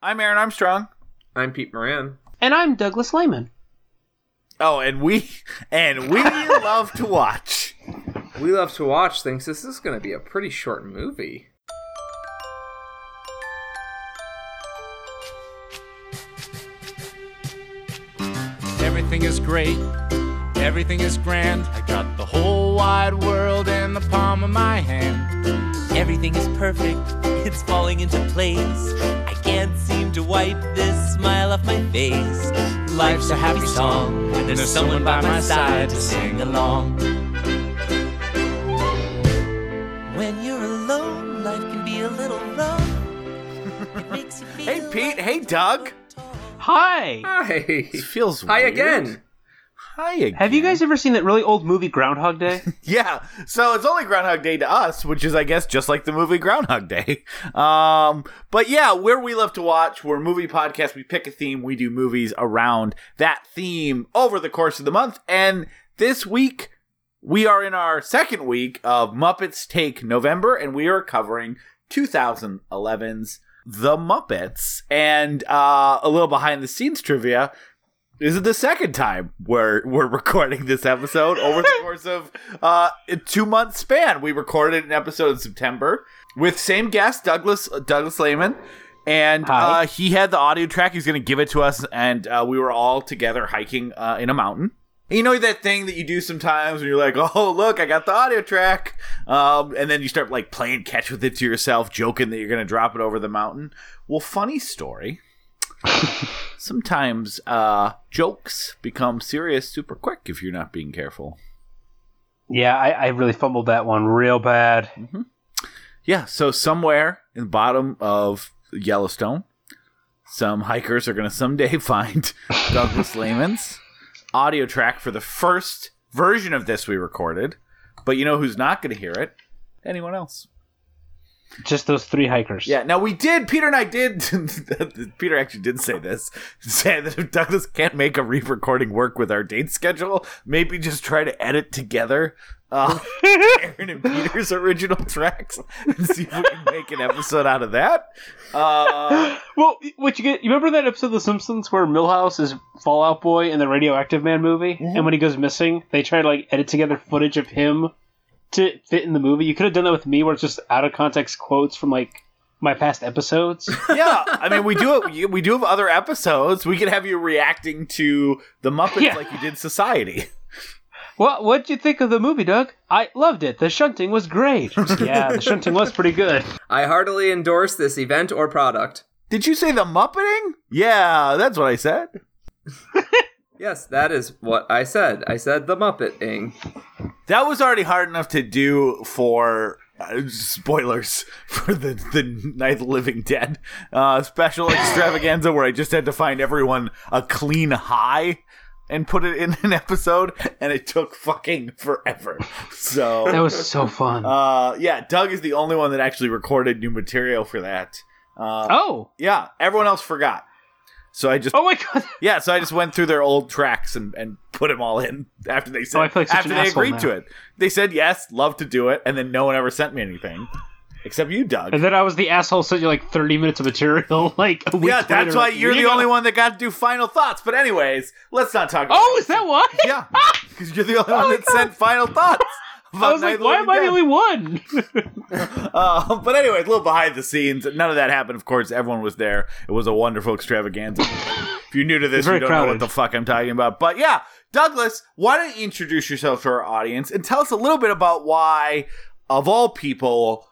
I'm Aaron Armstrong. I'm Pete Moran. And I'm Douglas Lehman. Oh, and we and we love to watch. We love to watch things. This is going to be a pretty short movie. Everything is great. Everything is grand. I got the whole wide world in the palm of my hand. Everything is perfect. It's falling into place. I can't seem to wipe this smile off my face. Life's a happy song, and there's someone by my side to sing along. When you're alone, life can be a little rough. It makes you feel Hey Pete, hey Doug. Hi. Hi. It feels Hi weird. again. Hi again. Have you guys ever seen that really old movie Groundhog Day? Yeah. So it's only Groundhog Day to us, which is I guess just like the movie Groundhog Day. Um but yeah, where we love to watch, we're a movie podcast, we pick a theme, we do movies around that theme over the course of the month. And this week we are in our second week of Muppets Take November, and we are covering 2011's The Muppets. And uh, a little behind the scenes trivia. This is the second time we're we're recording this episode over the course of uh, a two month span. We recorded an episode in September with same guest Douglas Douglas Lehman, and uh, he had the audio track. He's going to give it to us, and uh, we were all together hiking uh, in a mountain. You know that thing that you do sometimes when you're like, "Oh, look, I got the audio track," um, and then you start like playing catch with it to yourself, joking that you're going to drop it over the mountain. Well, funny story. Sometimes uh, jokes become serious super quick if you're not being careful. yeah, I, I really fumbled that one real bad. Yeah, so somewhere in the bottom of Yellowstone, some hikers are going to someday find Douglas Lehman's audio track for the first version of this we recorded. But you know who's not going to hear it? Anyone else. Just those three hikers. Yeah, now we did, Peter and I did, Peter actually did say this, say that if Douglas can't make a re recording work with our date schedule, maybe just try to edit together uh, Aaron and Peter's original tracks and see if we can make an episode out of that. Uh, Well, what you get? You remember that episode of The Simpsons where Milhouse is Fallout Boy in the Radioactive Man movie, and when he goes missing, they try to like edit together footage of him to fit in the movie. You could have done that with me, where it's just out of context quotes from like my past episodes. yeah, I mean, we do it. We do have other episodes. We could have you reacting to the Muppets Yeah. like you did Society. what What'd you think of the movie, Doug? I loved it. The shunting was great. yeah, the shunting was pretty good. I heartily endorse this event or product. Did you say the Muppeting? Yeah, that's what I said. Yes, that is what I said. I said the Muppet-ing. That was already hard enough to do for uh, spoilers for the the Night of the Living Dead uh, special extravaganza where I just had to find everyone a clean high and put it in an episode, and it took fucking forever. So That was so fun. uh, yeah, Doug is the only one that actually recorded new material for that. Uh, oh, yeah, everyone else forgot. So I just oh my god. yeah, so I just went through their old tracks and, and put them all in after they said Oh, like after they agreed now. to it. They said yes, love to do it, and then no one ever sent me anything except you, Doug. And then I was the asshole sent you like 30 minutes of material like a week yeah, that's later, why you're "Here the you only go." one that got to do final thoughts. But anyways, let's not talk. about Oh, is that why? Yeah, because you're the only oh one my that sent final thoughts. I was like, why am I the only one? Uh, but anyways, a little behind the scenes. None of that happened. Of course, everyone was there. It was a wonderful extravaganza. if you're new to this, you don't know what the fuck I'm talking about. But yeah, Douglas, why don't you introduce yourself to our audience and tell us a little bit about why, of all people,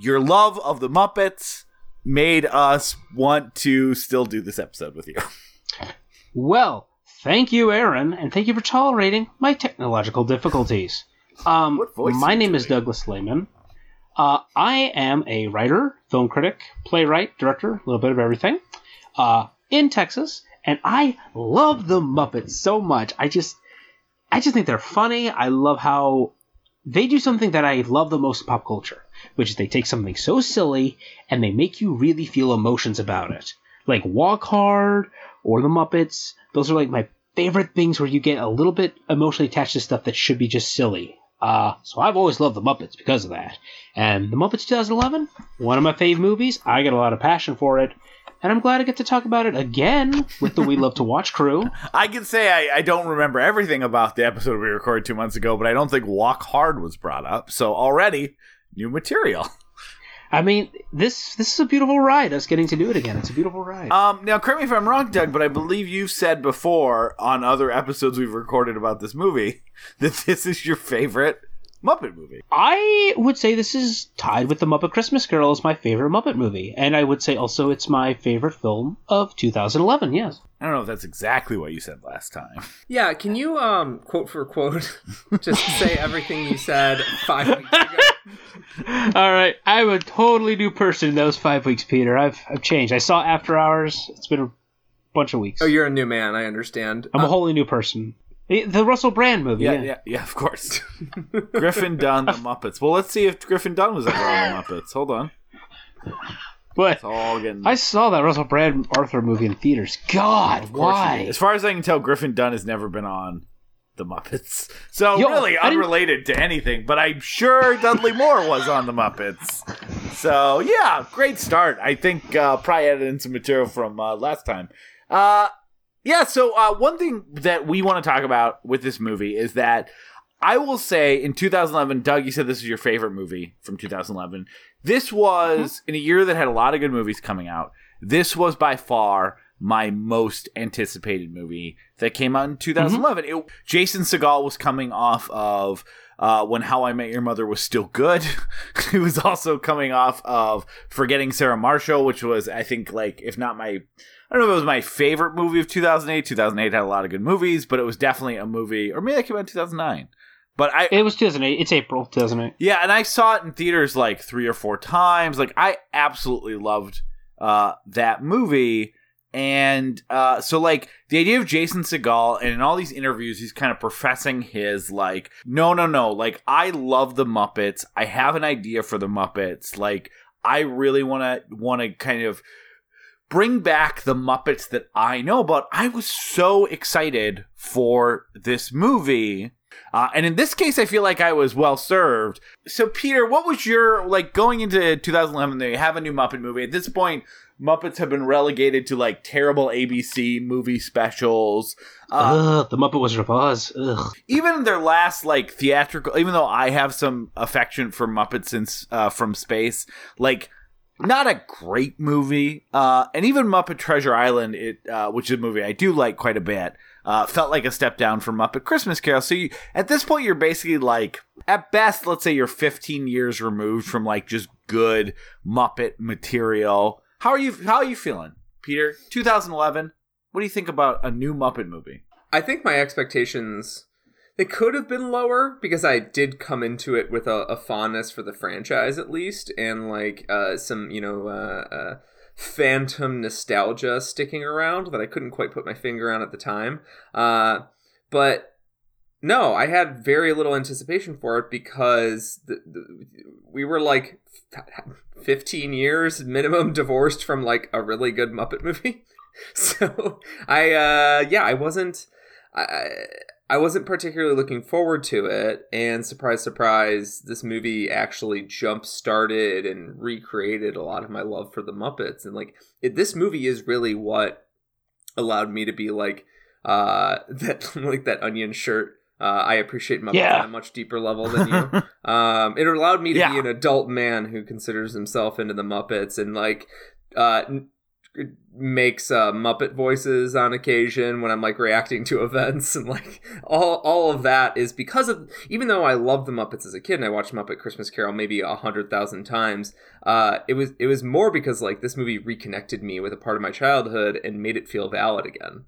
your love of the Muppets made us want to still do this episode with you. well, thank you, Aaron, and thank you for tolerating my technological difficulties. Um, What voice my name is? Douglas Lehman. Uh, I am a writer, film critic, playwright, director, a little bit of everything, uh, in Texas, and I love the Muppets so much. I just, I just think they're funny. I love how they do something that I love the most in pop culture, which is they take something so silly and they make you really feel emotions about it. Like Walk Hard or the Muppets. Those are like my favorite things where you get a little bit emotionally attached to stuff that should be just silly. Uh, so I've always loved the Muppets because of that. And the Muppets 2011, one of my fave movies. I get a lot of passion for it. and I'm glad I get to talk about it again with the We Love to Watch crew. I can say I, I don't remember everything about the episode we recorded two months ago, but I don't think Walk Hard was brought up. So already new material. I mean, this this is a beautiful ride. Us getting to do it again. It's a beautiful ride. Um, now, correct me if I'm wrong, Doug, but I believe you've said before on other episodes we've recorded about this movie that this is your favorite Muppet movie. I would say this is tied with The Muppet Christmas Carol as my favorite Muppet movie, and I would say also it's my favorite film of 2011. Yes. I don't know if that's exactly what you said last time. Yeah, can you um quote for quote just say everything you said five weeks ago? All right, I'm a totally new person in those five weeks, Peter. I've I've changed. I saw After Hours. It's been a bunch of weeks. Oh, you're a new man. I understand. I'm a Uh, wholly new person. The the Russell Brand movie. Yeah, Yeah, yeah, yeah, of course. Griffin Dunne, the Muppets. Well, let's see if Griffin Dunne was ever on the Muppets. Hold on. But all getting. I saw that Russell Brand Arthur movie in theaters. God, Of why? As far as I can tell, Griffin Dunne has never been on the Muppets. So Yo, really unrelated to anything, but I'm sure Dudley Moore was on the Muppets. So yeah, great start. I think uh, probably added in some material from uh, last time. Uh, yeah. So uh, one thing that we want to talk about with this movie is that I will say in 2011, Doug, you said this is your favorite movie from 2011. This was in a year that had a lot of good movies coming out. This was by far my most anticipated movie that came out in 2011. It, Jason Segel was coming off of uh, when How I Met Your Mother was still good. he was also coming off of Forgetting Sarah Marshall, which was, I think, like, if not my. I don't know if it was my favorite movie of 2008. 2008 had a lot of good movies, but it was definitely a movie, or maybe that came out in 2009. But I, It was 2008. It's April 2008. yeah, and I saw it in theaters like three or four times. Like I absolutely loved uh, that movie. And uh, so, like, the idea of Jason Segel, and in all these interviews, he's kind of professing his, like, no, no, no, like, I love the Muppets. I have an idea for the Muppets. Like, I really want to, want to kind of bring back the Muppets that I know about. I was so excited for this movie. Uh, and in this case, I feel like I was well served. So, Peter, what was your like going into 2011? They have a new Muppet movie. At this point, Muppets have been relegated to like terrible ABC movie specials. Uh, Ugh, the Muppet Wizard of Oz. Ugh. even their last like theatrical, even though I have some affection for Muppets since uh, from space, like not a great movie. Uh, and even Muppet Treasure Island, it uh, which is a movie I do like quite a bit, uh, felt like a step down from Muppet Christmas Carol. So you, at this point, you're basically like, at best, let's say you're 15 years removed from like just good Muppet material. How are you? How are you feeling, Peter? 2011. What do you think about a new Muppet movie? I think my expectations they could have been lower because I did come into it with a, a fondness for the franchise at least, and like uh, some you know uh, uh, phantom nostalgia sticking around that I couldn't quite put my finger on at the time. Uh, but no, I had very little anticipation for it because the, the, we were like 15 years minimum divorced from like a really good Muppet movie. so I uh yeah, I wasn't I I wasn't particularly looking forward to it and surprise surprise this movie actually jump started and recreated a lot of my love for the Muppets and like it, this movie is really what allowed me to be like uh that like that onion shirt uh, I appreciate Muppets Yeah. on a much deeper level than you. um, it allowed me to Yeah. be an adult man who considers himself into the Muppets and like uh, n- makes uh, Muppet voices on occasion when I'm like reacting to events and like all all of that is because of even though I loved the Muppets as a kid and I watched Muppet Christmas Carol maybe a hundred thousand times, uh, it was it was more because like this movie reconnected me with a part of my childhood and made it feel valid again.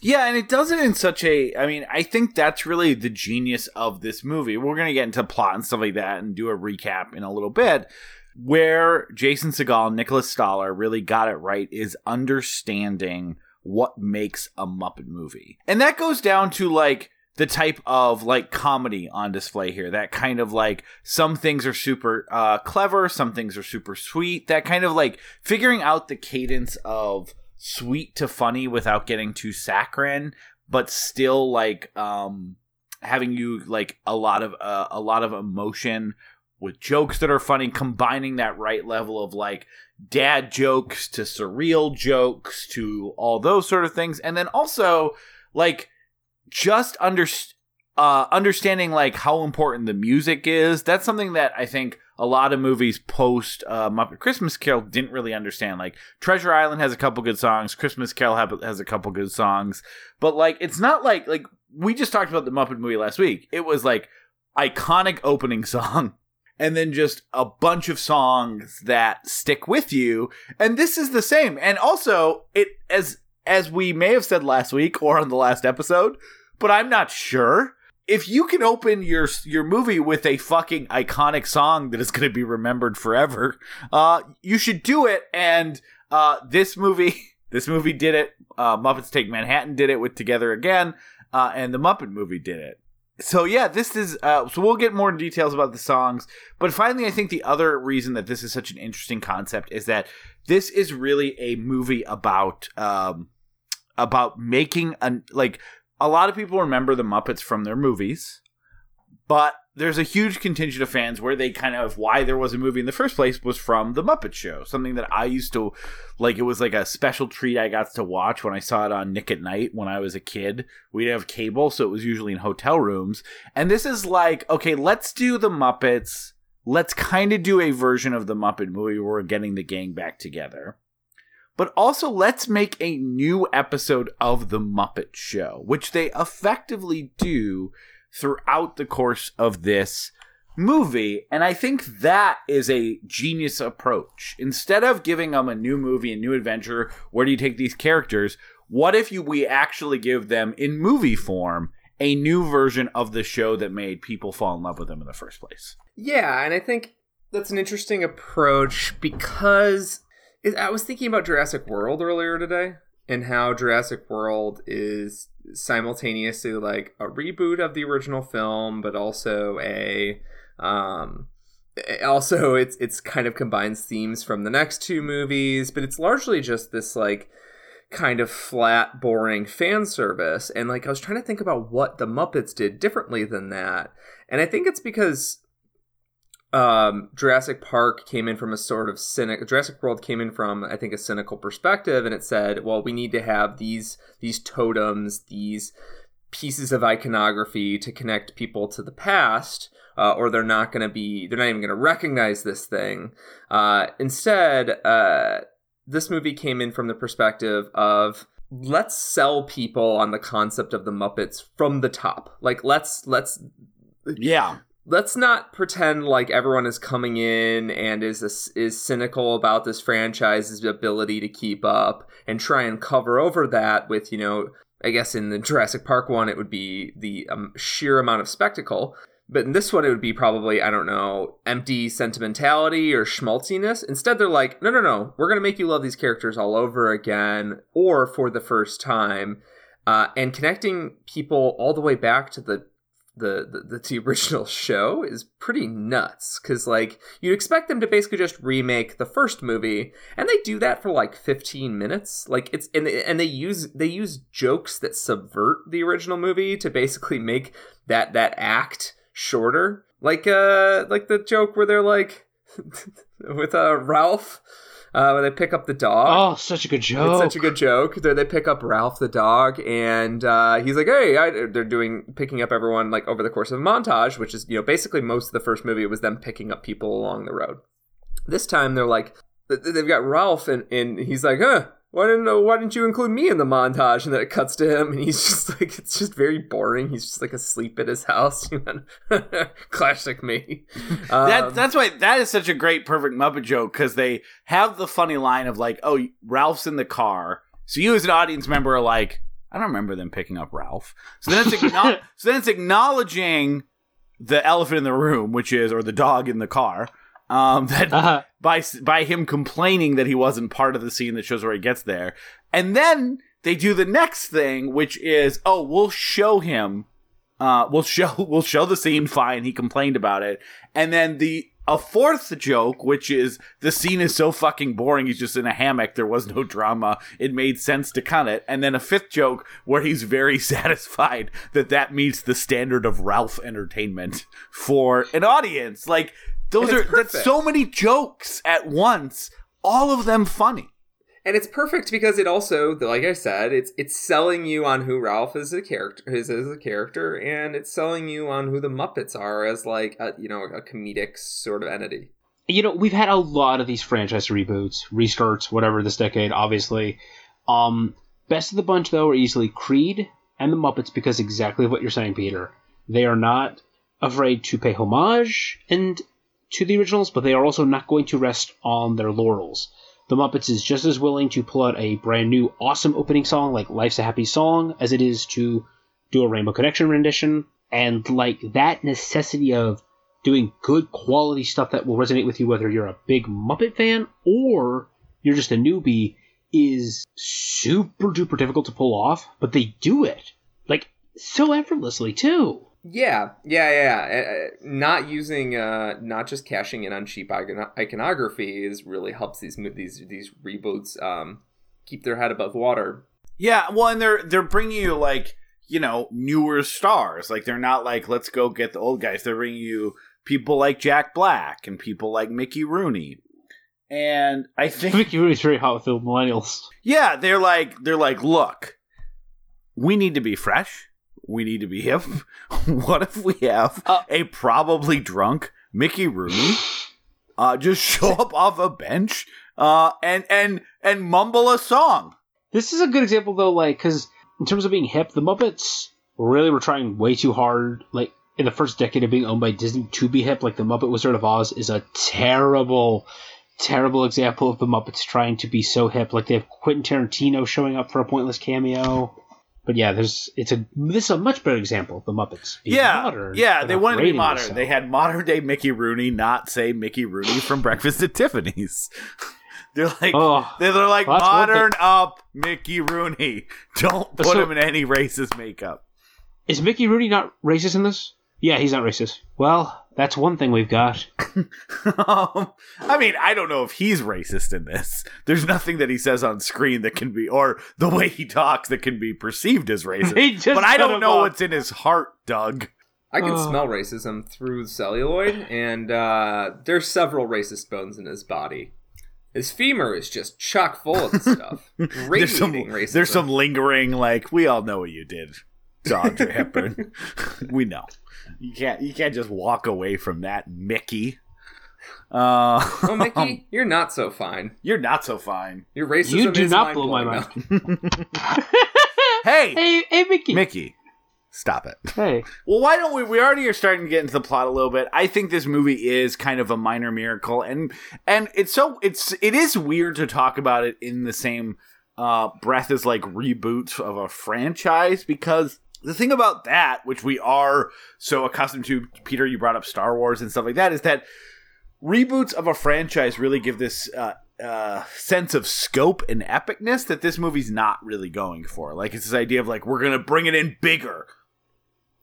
Yeah, and it does it in such a. I mean, I think that's really the genius of this movie. We're going to get into plot and stuff like that and do a recap in a little bit. Where Jason Segel and Nicholas Stoller really got it right is understanding what makes a Muppet movie. And that goes down to like the type of like comedy on display here. That kind of like some things are super uh, clever, some things are super sweet. That kind of like figuring out the cadence of sweet to funny without getting too saccharine, but still like um having you like a lot of uh, a lot of emotion with jokes that are funny, combining that right level of like dad jokes to surreal jokes to all those sort of things, and then also like just under uh, understanding like how important the music is. That's something that I think a lot of movies post uh, Muppet Christmas Carol didn't really understand. Like Treasure Island has a couple good songs, Christmas Carol has a couple good songs, but like it's not like like we just talked about the Muppet movie last week. It was like iconic opening song and then just a bunch of songs that stick with you. And this is the same. And also, it as as we may have said last week or on the last episode, but I'm not sure. If you can open your your movie with a fucking iconic song that is going to be remembered forever, uh, you should do it. And uh, this movie, this movie did it. Uh, Muppets Take Manhattan did it with Together Again, uh, and the Muppet movie did it so yeah, this is uh, so we'll get more details about the songs, but finally, I think the other reason that this is such an interesting concept is that this is really a movie about um, about making a like a lot of people remember the Muppets from their movies, but there's a huge contingent of fans where they kind of why there was a movie in the first place was from the Muppet Show, something that I used to like. It was like a special treat I got to watch when I saw it on Nick at Nite when I was a kid. We didn't have cable, so it was usually in hotel rooms. And this is like, okay, let's do the Muppets. Let's kind of do a version of the Muppet movie where we're getting the gang back together. But also, let's make a new episode of The Muppet Show, which they effectively do throughout the course of this movie. And I think that is a genius approach. Instead of giving them a new movie, a new adventure, where do you take these characters? What if you we actually give them in movie form a new version of the show that made people fall in love with them in the first place? Yeah, and I think that's an interesting approach because I was thinking about Jurassic World earlier today and how Jurassic World is simultaneously like a reboot of the original film, but also a um, also it's it's kind of combines themes from the next two movies, but it's largely just this like kind of flat, boring fan service. And like I was trying to think about what the Muppets did differently than that, and I think it's because um, Jurassic Park came in from a sort of cynic. Jurassic World came in from I think a cynical perspective, and it said, well, we need to have these these totems, these pieces of iconography to connect people to the past. Uh, or they're not going to be they're not even going to recognize this thing uh, instead uh, this movie came in from the perspective of let's sell people on the concept of the muppets from the top like let's let's yeah let's not pretend like everyone is coming in and is is cynical about this franchise's ability to keep up and try and cover over that with you know I guess in the Jurassic Park one it would be the um, sheer amount of spectacle. But in this one it would be probably I don't know empty sentimentality or schmaltziness. Instead they're like no no no. We're going to make you love these characters all over again or for the first time uh, and connecting people all the way back to the the, the, the original show is pretty nuts because like you'd expect them to basically just remake the first movie and they do that for like 15 minutes. Like it's and they, and they use they use jokes that subvert the original movie to basically make that that act shorter. Like uh like the joke where they're like with uh Ralph uh, where they pick up the dog. Oh, such a good joke! It's such a good joke. They they pick up Ralph the dog, and uh, he's like, "Hey!" I, they're doing picking up everyone like over the course of a montage, which is you know basically most of the first movie was them picking up people along the road. This time they're like, they've got Ralph, and, and he's like, "Huh." Why didn't why didn't you include me in the montage? And then it cuts to him, and he's just like it's just very boring. He's just like asleep at his house. Classic me. Um, that that's why that is such a great perfect Muppet joke because they have the funny line of like, oh, Ralph's in the car, so you as an audience member are like, I don't remember them picking up Ralph. So then it's acknow- so then it's acknowledging the elephant in the room, which is or the dog in the car um, that uh-huh. By by him complaining that he wasn't part of the scene that shows where he gets there, and then they do the next thing, which is oh we'll show him, uh, we'll show we'll show the scene. Fine, he complained about it, and then the a fourth joke, which is the scene is so fucking boring. He's just in a hammock. There was no drama. It made sense to cut it. And then a fifth joke where he's very satisfied that that meets the standard of Ralph entertainment for an audience. Like Those are that's so many jokes at once, all of them funny. and it's perfect because it also, like I said, it's it's selling you on who Ralph is a character is as a character, and it's selling you on who the Muppets are as like a you know a comedic sort of entity. you know we've had a lot of these franchise reboots restarts whatever this decade obviously um best of the bunch though are easily creed and the muppets because exactly what you're saying peter they are not afraid to pay homage and to the originals but they are also not going to rest on their laurels the muppets is just as willing to pull out a brand new awesome opening song like life's a happy song as it is to do a rainbow connection rendition and like that necessity of doing good quality stuff that will resonate with you, whether you're a big Muppet fan or you're just a newbie, is super duper difficult to pull off, but they do it. Like, so effortlessly, too. Yeah, yeah, yeah. Uh, not using, uh, not just cashing in on cheap icon- iconography is really helps these these these reboots um, keep their head above water. Yeah, well, and they're they're bringing you like you know newer stars. Like they're not like let's go get the old guys. They're bringing you people like Jack Black and people like Mickey Rooney. And I think Mickey Rooney's very hot with the millennials. yeah, they're like they're like look, we need to be fresh. We need to be hip. what if we have Uh, a probably drunk Mickey Rooney uh, just show up off a bench uh, and and and mumble a song? This is a good example, though, like, because in terms of being hip, the Muppets really were trying way too hard. Like, in the first decade of being owned by Disney to be hip, like, The Muppet Wizard of Oz is a terrible, terrible example of the Muppets trying to be so hip. Like, they have Quentin Tarantino showing up for a pointless cameo. But yeah, there's it's a this is a much better example of the Muppets. yeah, modern yeah, they wanted to be modern. themselves. They had modern day Mickey Rooney, not say Mickey Rooney from Breakfast at Tiffany's. they're like, Oh, they're, they're like well, modern up Mickey Rooney. Don't put So- him in any racist makeup. is Mickey Rooney not racist in this? Yeah, he's not racist. Well, that's one thing we've got. um, I mean, I don't know if he's racist in this. There's nothing that he says on screen that can be, or the way he talks that can be perceived as racist. But I don't know off. what's in his heart, Doug. I can Oh. smell racism through celluloid, and uh, there's several racist bones in his body. His femur is just chock full of stuff. There's some, racism. there's some lingering, like we all know what you did, to Audrey Hepburn. we know you can't you can't just walk away from that, Mickey. Uh, Oh, Mickey, you're not so fine. you're not so fine. Your racism You do is not blow my mind-blowing, mind. though. Hey, Hey, hey, Mickey. Mickey, stop it. Hey. Well, why don't we? We already are starting to get into the plot a little bit. I think this movie is kind of a minor miracle, and and it's so it's it is weird to talk about it in the same uh, breath as like reboots of a franchise because the thing about that, which we are so accustomed to, Peter, you brought up Star Wars and stuff like that, is that reboots of a franchise really give this uh, uh, sense of scope and epicness that this movie's not really going for. Like it's this idea of like we're gonna bring it in bigger,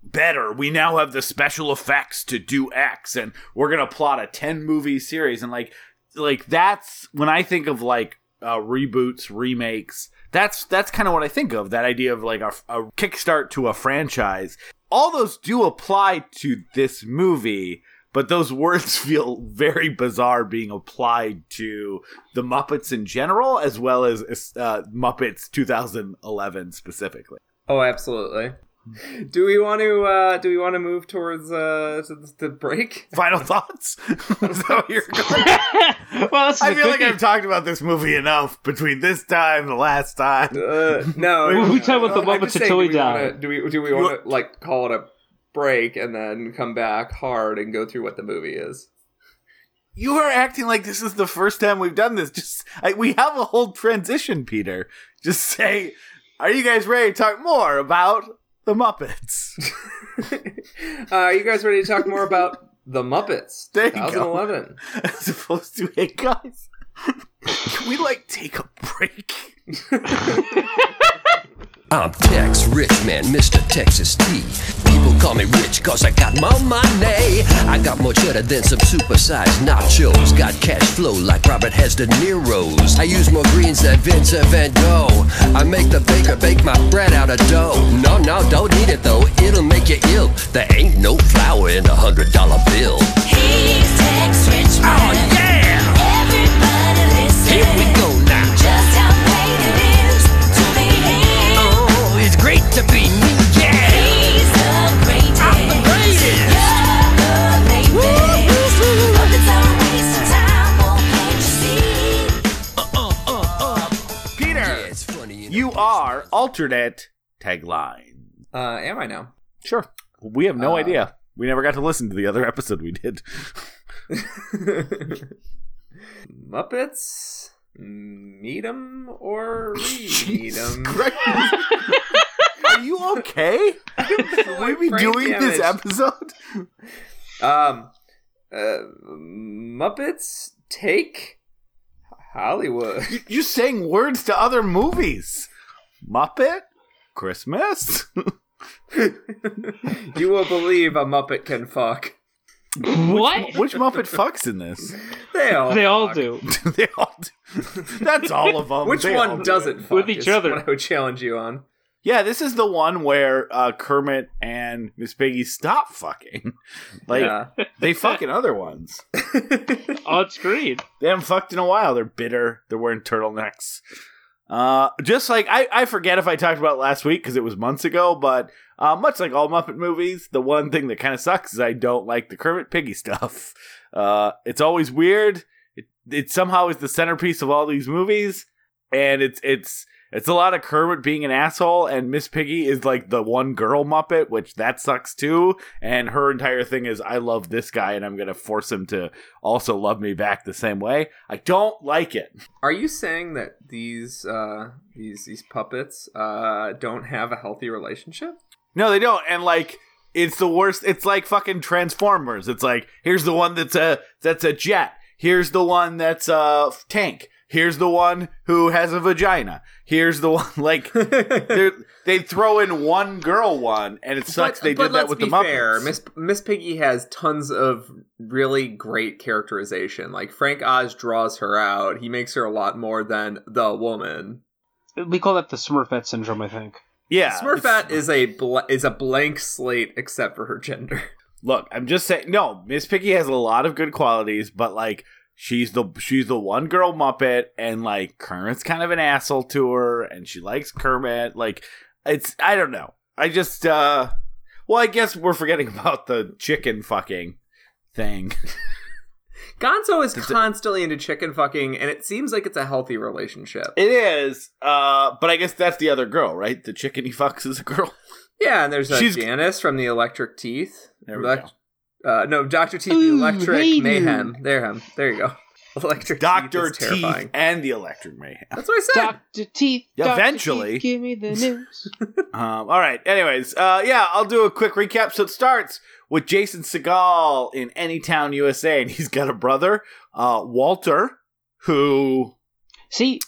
better. We now have the special effects to do X, and we're gonna plot a ten movie series, and like like that's when I think of like uh, reboots, remakes. That's that's kind of what I think of. That idea of like a, a kickstart to a franchise. All those do apply to this movie, but those words feel very bizarre being applied to the Muppets in general, as well as uh, Muppets 2011 specifically. Oh, absolutely. Do we want to? Uh, do we want to move towards uh, to the- the break? Final thoughts? Is that what you're going? well, this is I a feel like. I've talked about this movie enough between this time and the last time. Uh, no, We- we talk about the I'm Muppets just saying, until do we die. Do we? Do we want to like call it a break and then come back hard and go through what the movie is? You are acting like this is the first time we've done this. Just I, we have a whole transition, Peter. Just say, are you guys ready to talk more about the Muppets? uh, are you guys ready to talk more about the Muppets? There you go. 2011. As opposed to, hey guys, can we like take a break? I'm Tex Richman, Mr. Texas T. People call me rich cause I got more money. I got more cheddar than some supersized nachos. Got cash flow like Robert has De Niro's. I use more greens than Vincent Van Gogh. I make the baker bake my bread out of dough. No, no, don't eat it though. It'll make you ill. There ain't no flour in a hundred dollar bill. He's Tex Richman. Oh to be me, yeah. He's the greatest. I'm the greatest. You're the latest. Puppets are a waste of time. Won't can't you see? Peter, Yeah, it's funny. know. you are alternate tagline. Uh, am I now? Sure. We have no Uh, idea. We never got to listen to the other episode we did. Muppets, meet 'em or read 'em. Are you okay? Should we be Brain doing this episode? Um, uh, Muppets take Hollywood. You're saying words to other movies. Muppet? Christmas? you will believe a Muppet can fuck. What? Which Muppet fucks in this? They all. They all do. they all do. That's all of them. Which They one do. doesn't fuck? With each is other. What I would challenge you on. Yeah, this is the one where uh, Kermit and Miss Piggy stop fucking. Like yeah. they fucking other ones. On screen. They haven't fucked in a while. They're bitter. They're wearing turtlenecks. Uh, just like I, I forget if I talked about last week because it was months ago, but uh, much like all Muppet movies, the one thing that kind of sucks is I don't like the Kermit Piggy stuff. Uh, it's always weird. It, it somehow is the centerpiece of all these movies, and it's it's it's a lot of Kermit being an asshole, and Miss Piggy is like the one girl Muppet, which that sucks too. And her entire thing is, I love this guy, and I'm gonna force him to also love me back the same way. I don't like it. Are you saying that these uh, these these puppets uh, don't have a healthy relationship? No, they don't. And like, it's the worst. It's like fucking Transformers. It's like here's the one that's a that's a jet. Here's the one that's a tank. Here's the one who has a vagina. Here's the one like they're- throw in one girl one, and it sucks. they did that with be the Muppets. fair. Miss Miss Piggy has tons of really great characterization. Like Frank Oz draws her out. He makes her a lot more than the woman. We call that the Smurfette syndrome, I think. yeah, Smurfette is a bl- is a blank slate except for her gender. Look, I'm just saying. No, Miss Piggy has a lot of good qualities, but like she's the she's the one girl Muppet, and like Kermit's kind of an asshole to her, and she likes Kermit. Like it's I don't know. I just uh, well, I guess we're forgetting about the chicken fucking thing. Gonzo is constantly into chicken fucking, and it seems like it's a healthy relationship. It is, uh, but I guess that's the other girl, right? The chicken he fucks is a girl. Yeah, and there's uh, She's- Janice from the Electric Teeth. There we Elec- Uh, no, Doctor Teeth, the Ooh, Electric hey, Mayhem. There, him. There you go. Electric Doctor Teeth. is terrifying. Teeth and the Electric Mayhem. That's what I said. Doctor Teeth. Dr. Eventually. Teeth, give me the news. Um, all right. Anyways, uh, yeah, I'll do a quick recap. So it starts with Jason Segel in Anytown, USA, and he's got a brother, uh, Walter, who See,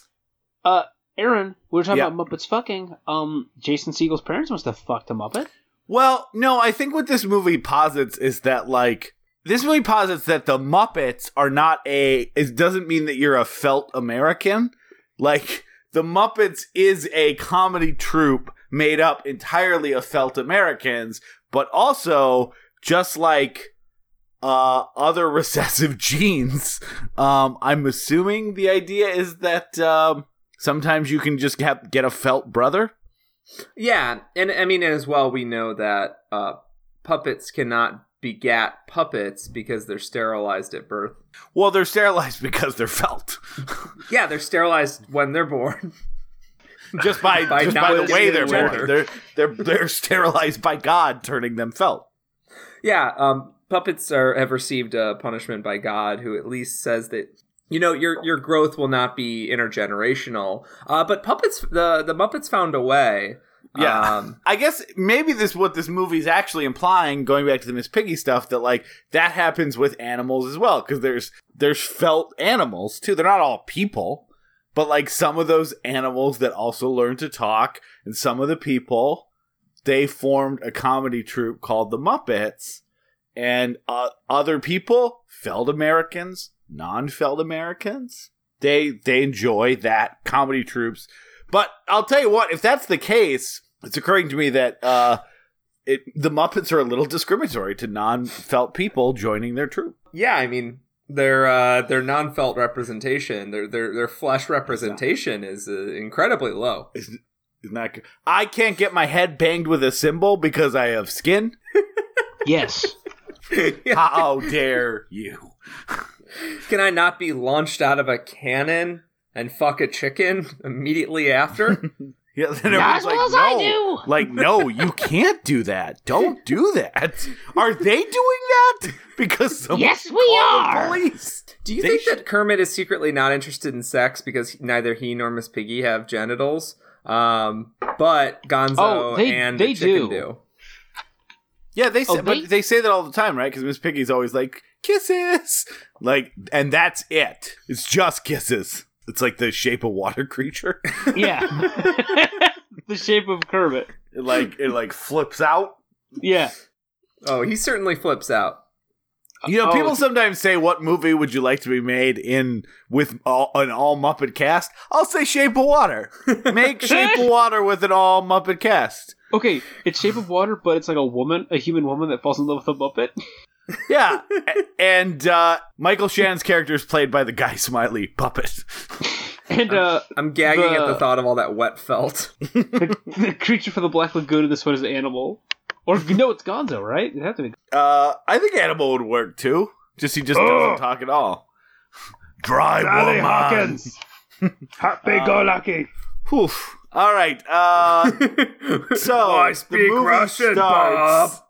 uh, Aaron, we were talking Yeah. about Muppets fucking. Um, Jason Segel's parents must have fucked a Muppet. Well, no, I think what this movie posits is that like this movie posits that the Muppets are not a it doesn't mean that you're a felt American. Like the Muppets is a comedy troupe made up entirely of felt Americans, but also just like uh other recessive genes, um I'm assuming the idea is that um sometimes you can just get a felt brother. Yeah, and I mean, as well, we know that uh, puppets cannot begat puppets because they're sterilized at birth. Well, they're sterilized because they're felt. Yeah, they're sterilized when they're born. just by, By just by the way they're born. They're they're they're sterilized by God, turning them felt. Yeah, um, puppets are have received a punishment by God, who at least says that you know your your growth will not be intergenerational. Uh, but puppets, the the Muppets found a way. Yeah. Um, I guess maybe this what this movie's actually implying, going back to the Miss Piggy stuff, that like that happens with animals as well, because there's there's felt animals too. They're not all people, but like some of those animals that also learn to talk, and some of the people they formed a comedy troupe called the Muppets, and uh, other people, felt Americans, non-Feld Americans, they they enjoy that comedy troops. But I'll tell you what, if that's the case, it's occurring to me that uh, it the Muppets are a little discriminatory to non-Felt people joining their troupe. Yeah, I mean their uh, their non-felt representation, their their their flesh representation is uh, incredibly low. Isn't that good? I can't get my head banged with a cymbal because I have skin. Yes. How dare you? Can I not be launched out of a cannon and fuck a chicken immediately after? Yeah, then Not everyone's as well as I no. do. Like, no, you can't do that. Don't do that. Are they doing that? Because someone Yes, we call the are. police. Do you They think should- that Kermit is secretly not interested in sex because neither he nor Miss Piggy have genitals? Um, but Gonzo Oh, they- and they the chicken do. do. Yeah, they say, Oh, but they- they say that all the time, right? Because Miss Piggy's always like kisses, like, and that's it. It's just kisses. It's like the shape of water creature. Yeah. the shape of Kermit. It like it like flips out. Yeah. Oh, he certainly flips out. You know, Oh, people sometimes say, "What movie would you like to be made in with all, an all Muppet cast?" I'll say Shape of Water. Make Shape of Water with an all Muppet cast. Okay, it's Shape of Water, but it's like a woman, a human woman that falls in love with a Muppet. Yeah, and uh, Michael Shannon's character is played by the Guy Smiley puppet. And uh, I'm gagging at the The- thought of all that wet felt. the, the creature from the Black Lagoon in this one is an animal. Or no, it's Gonzo, right? It has to be. Uh, I think Animal would work too. Just he just Oh. doesn't talk at all. Dry woman. Happy go lucky. Oof. All right. Uh, so I the speak movie Russian, starts-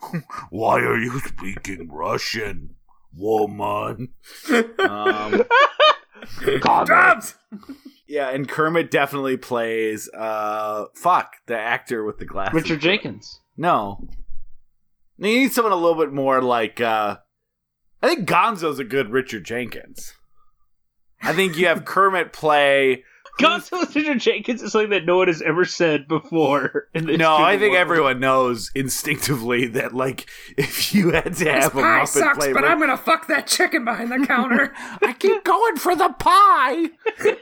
Why are you speaking Russian, woman? um, Drums! yeah, and Kermit definitely plays. Uh, fuck the actor with the glasses. Richard Jenkins. No, you need someone a little bit more like. uh I think Gonzo's a good Richard Jenkins. I think you have Kermit play. Gonzo with Richard Jenkins is something that no one has ever said before. In this No, I think world. everyone knows instinctively that, like, if you had to have a Pie Muppet sucks, play, but Rick- I'm gonna fuck that chicken behind the counter. I keep going for the pie.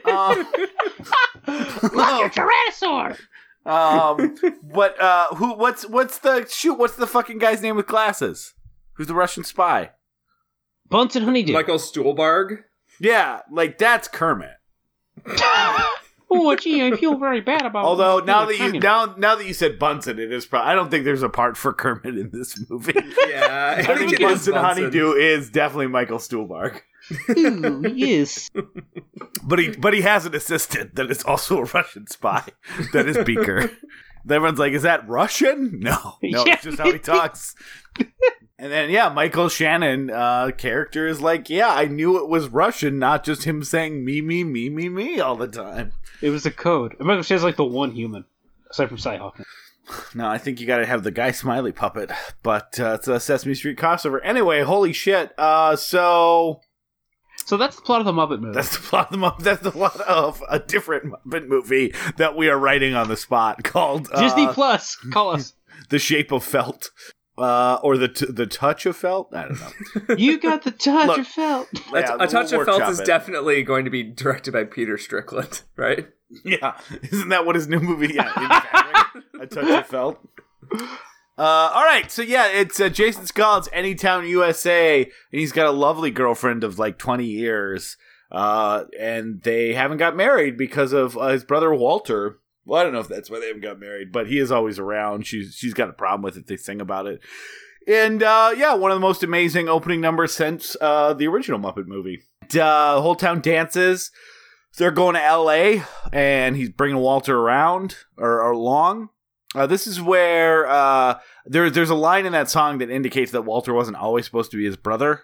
Uh, Look, your Tyrannosaur! um, what? Uh, who? What's what's the shoot? What's the fucking guy's name with glasses? Who's the Russian spy? Bunsen Honeydew. Michael Stuhlbarg. Yeah, like that's Kermit. Oh, gee, I feel very bad about. Although now that you now now that you said Bunsen, it is. Pro- I don't think there's a part for Kermit in this movie. Yeah, I think it is Bunsen Bunsen. Honeydew is definitely Michael Stuhlbarg. Ooh, yes. But he but he has an assistant that is also a Russian spy. That is Beaker. Everyone's like, is that Russian? No. No, Yeah. it's just how he talks. And then yeah, Michael Shannon uh character is like, yeah, I knew it was Russian, not just him saying me, me, me, me, me all the time. It was a code. And Michael Shannon's like the one human, aside from Cyhawk. No, I think you gotta have the guy smiley puppet. But uh, it's a Sesame Street crossover. Anyway, holy shit. Uh so So that's the plot of the Muppet movie. That's the plot of the mo- That's the plot of a different Muppet movie that we are writing on the spot called uh, Disney Plus. Call us. "The Shape of Felt," uh, or the t- the Touch of Felt. I don't know. You got the touch Look. of felt. A, Yeah, a touch we'll of felt is it. definitely going to be directed by Peter Strickland, right? Yeah, isn't that what his new movie? Yeah, in fabric, a touch of felt. Uh, all right, so yeah, it's uh, Jason Scott's Anytown, USA, and he's got a lovely girlfriend of like twenty years, uh, and they haven't got married because of uh, his brother Walter. Well, I don't know if that's why they haven't got married, but he is always around. She's she's got a problem with it. They sing about it, and uh, yeah, one of the most amazing opening numbers since uh, the original Muppet movie. Uh, whole town dances. They're going to L.A. and he's bringing Walter around or, or along. Uh, this is where uh, there, there's a line in that song that indicates that Walter wasn't always supposed to be his brother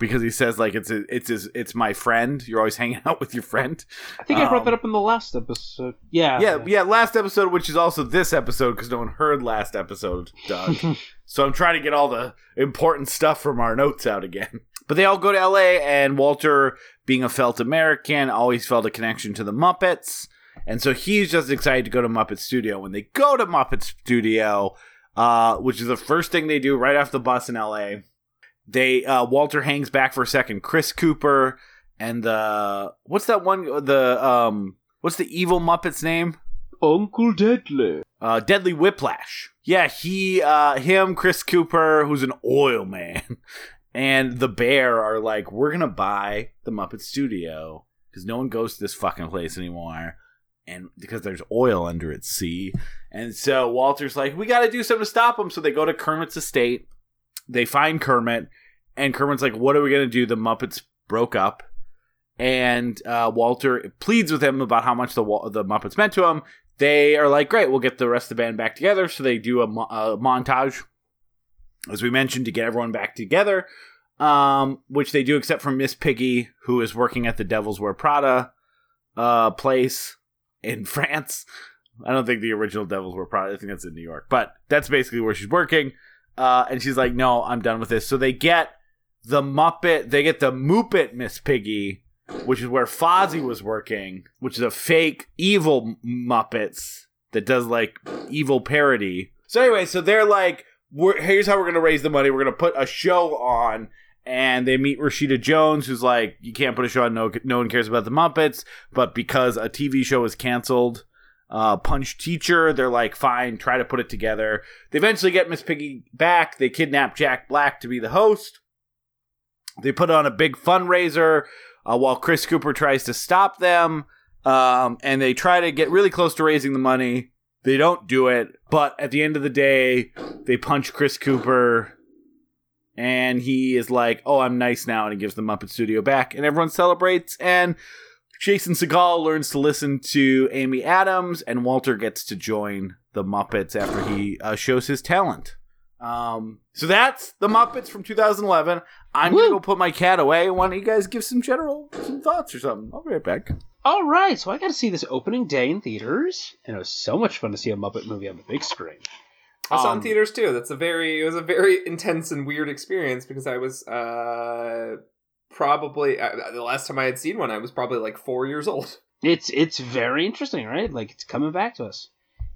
because he says like it's it's his, it's my friend. You're always hanging out with your friend. I think I brought Um, that up in the last episode. Yeah. Yeah, yeah. Last episode, which is also this episode, because no one heard last episode, Doug. so I'm trying to get all the important stuff from our notes out again. But they all go to L.A. and Walter, being a felt American, always felt a connection to the Muppets. And so he's just excited to go to Muppet Studio. When they go to Muppet Studio, uh, which is the first thing they do right off the bus in LA, they uh, Walter hangs back for a second. Chris Cooper and the what's that one? The um, what's the evil Muppet's name? Uncle Deadly. Uh, Deadly Whiplash. Yeah, he, uh, him, Chris Cooper, who's an oil man, and the bear are like, we're gonna buy the Muppet Studio because no one goes to this fucking place anymore, and because there's oil under its sea. And so Walter's like, we got to do something to stop them. So they go to Kermit's estate. They find Kermit, and Kermit's like, what are we gonna do? The Muppets broke up. And uh, Walter pleads with him about how much the the Muppets meant to him they are like, great, we'll get the rest of the band back together. So they do a, a montage, as we mentioned, to get everyone back together, um, which they do except for Miss Piggy, who is working at the Devil's Wear Prada uh, place in France. I don't think the original Devil's Wear Prada, I think that's in New York, but that's basically where she's working. Uh, and she's like, no, I'm done with this. So they get the Muppet, they get the Muppet Miss Piggy which is where Fozzie was working, which is a fake evil Muppets that does like evil parody. So anyway, so they're like, here's how we're gonna raise the money. We're gonna put a show on, and they meet Rashida Jones, who's like, you can't put a show on. No, no one cares about the Muppets, but because a TV show is canceled. Uh, Punch Teacher, they're like, fine, try to put it together. They eventually get Miss Piggy back. They kidnap Jack Black to be the host. They put on a big fundraiser uh, while Chris Cooper tries to stop them. Um, and they try to get really close to raising the money. They don't do it, but at the end of the day, they punch Chris Cooper, and he is like, "Oh, I'm nice now," and he gives the Muppet Studio back, and everyone celebrates. And Jason Segel learns to listen to Amy Adams, and Walter gets to join the Muppets after he uh, shows his talent. Um, so that's the Muppets from 2011. I'm gonna go put my cat away. Why don't you guys give some general some thoughts or something? I'll be right back. All right, so I got to see this opening day in theaters, and it was so much fun to see a Muppet movie on the big screen. I saw Um, in theaters too. That's a very it was a very intense and weird experience because I was uh probably uh, the last time I had seen one I was probably like 4 years old. It's it's very interesting, right? Like it's coming back to us.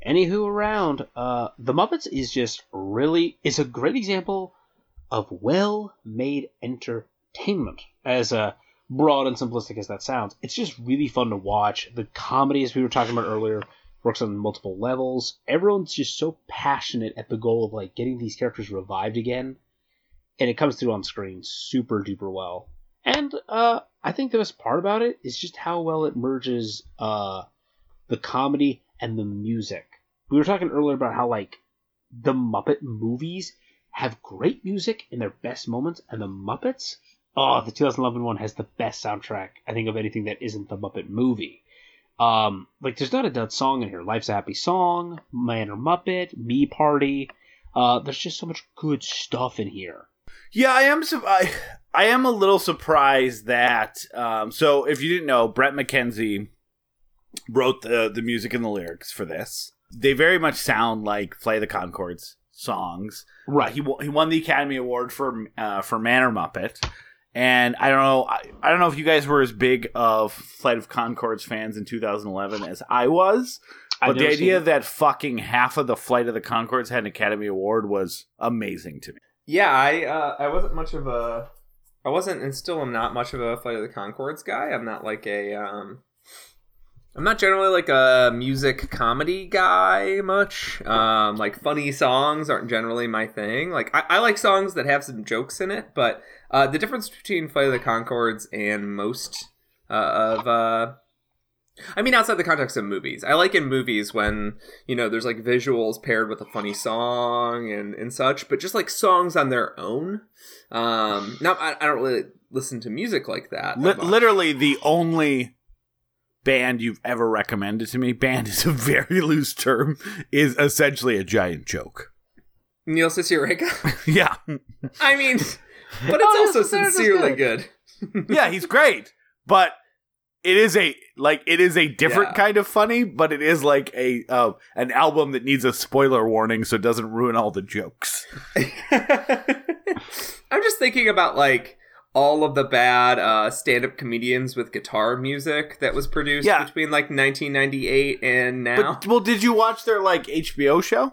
Anywho, around uh, the Muppets is just really is a great example of well-made entertainment. As uh, broad and simplistic as that sounds, it's just really fun to watch. The comedy, as we were talking about earlier, works on multiple levels. Everyone's just so passionate at the goal of like getting these characters revived again, and it comes through on screen super duper well. And uh, I think the best part about it is just how well it merges uh, the comedy and the music. We were talking earlier about how like the Muppet movies have great music in their best moments, and the Muppets, oh, the 2011 one has the best soundtrack I think of anything that isn't the Muppet movie. Um, like there's not a dud song in here. Life's a Happy Song, Man or Muppet, Me Party. Uh, there's just so much good stuff in here. Yeah, I am. Su- I, I am a little surprised that. Um, so, if you didn't know, Bret McKenzie wrote the the music and the lyrics for this. They very much sound like Flight of the Conchords songs. Uh, he wo- he won the Academy Award for uh, for Man or Muppet, and I don't know. I, I don't know if you guys were as big of Flight of Conchords fans in 2011 as I was. But the idea seen that fucking half of the Flight of the Conchords had an Academy Award was amazing to me. Yeah, I uh, I wasn't much of a I wasn't and still am not much of a Flight of the Conchords guy. I'm not like a um I'm not generally like a music comedy guy much. Um like funny songs aren't generally my thing. Like I, I like songs that have some jokes in it, but uh the difference between Flight of the Conchords and most uh, of uh I mean, outside the context of movies, I like in movies when you know there's like visuals paired with a funny song and and such, but just like songs on their own. Um, now I, I don't really listen to music like that. Li- literally the only band you've ever recommended to me band is a very loose term is essentially a giant joke Neil Cicierega. yeah I mean, but it's Oh, also this is- this is sincerely good. good. yeah he's great but it is a like it is a different Yeah. kind of funny but it is like a uh, an album that needs a spoiler warning so it doesn't ruin all the jokes I'm just thinking about like all of the bad uh, stand-up comedians with guitar music that was produced Yeah. between like 1998 and now. But well, did you watch their like HBO show?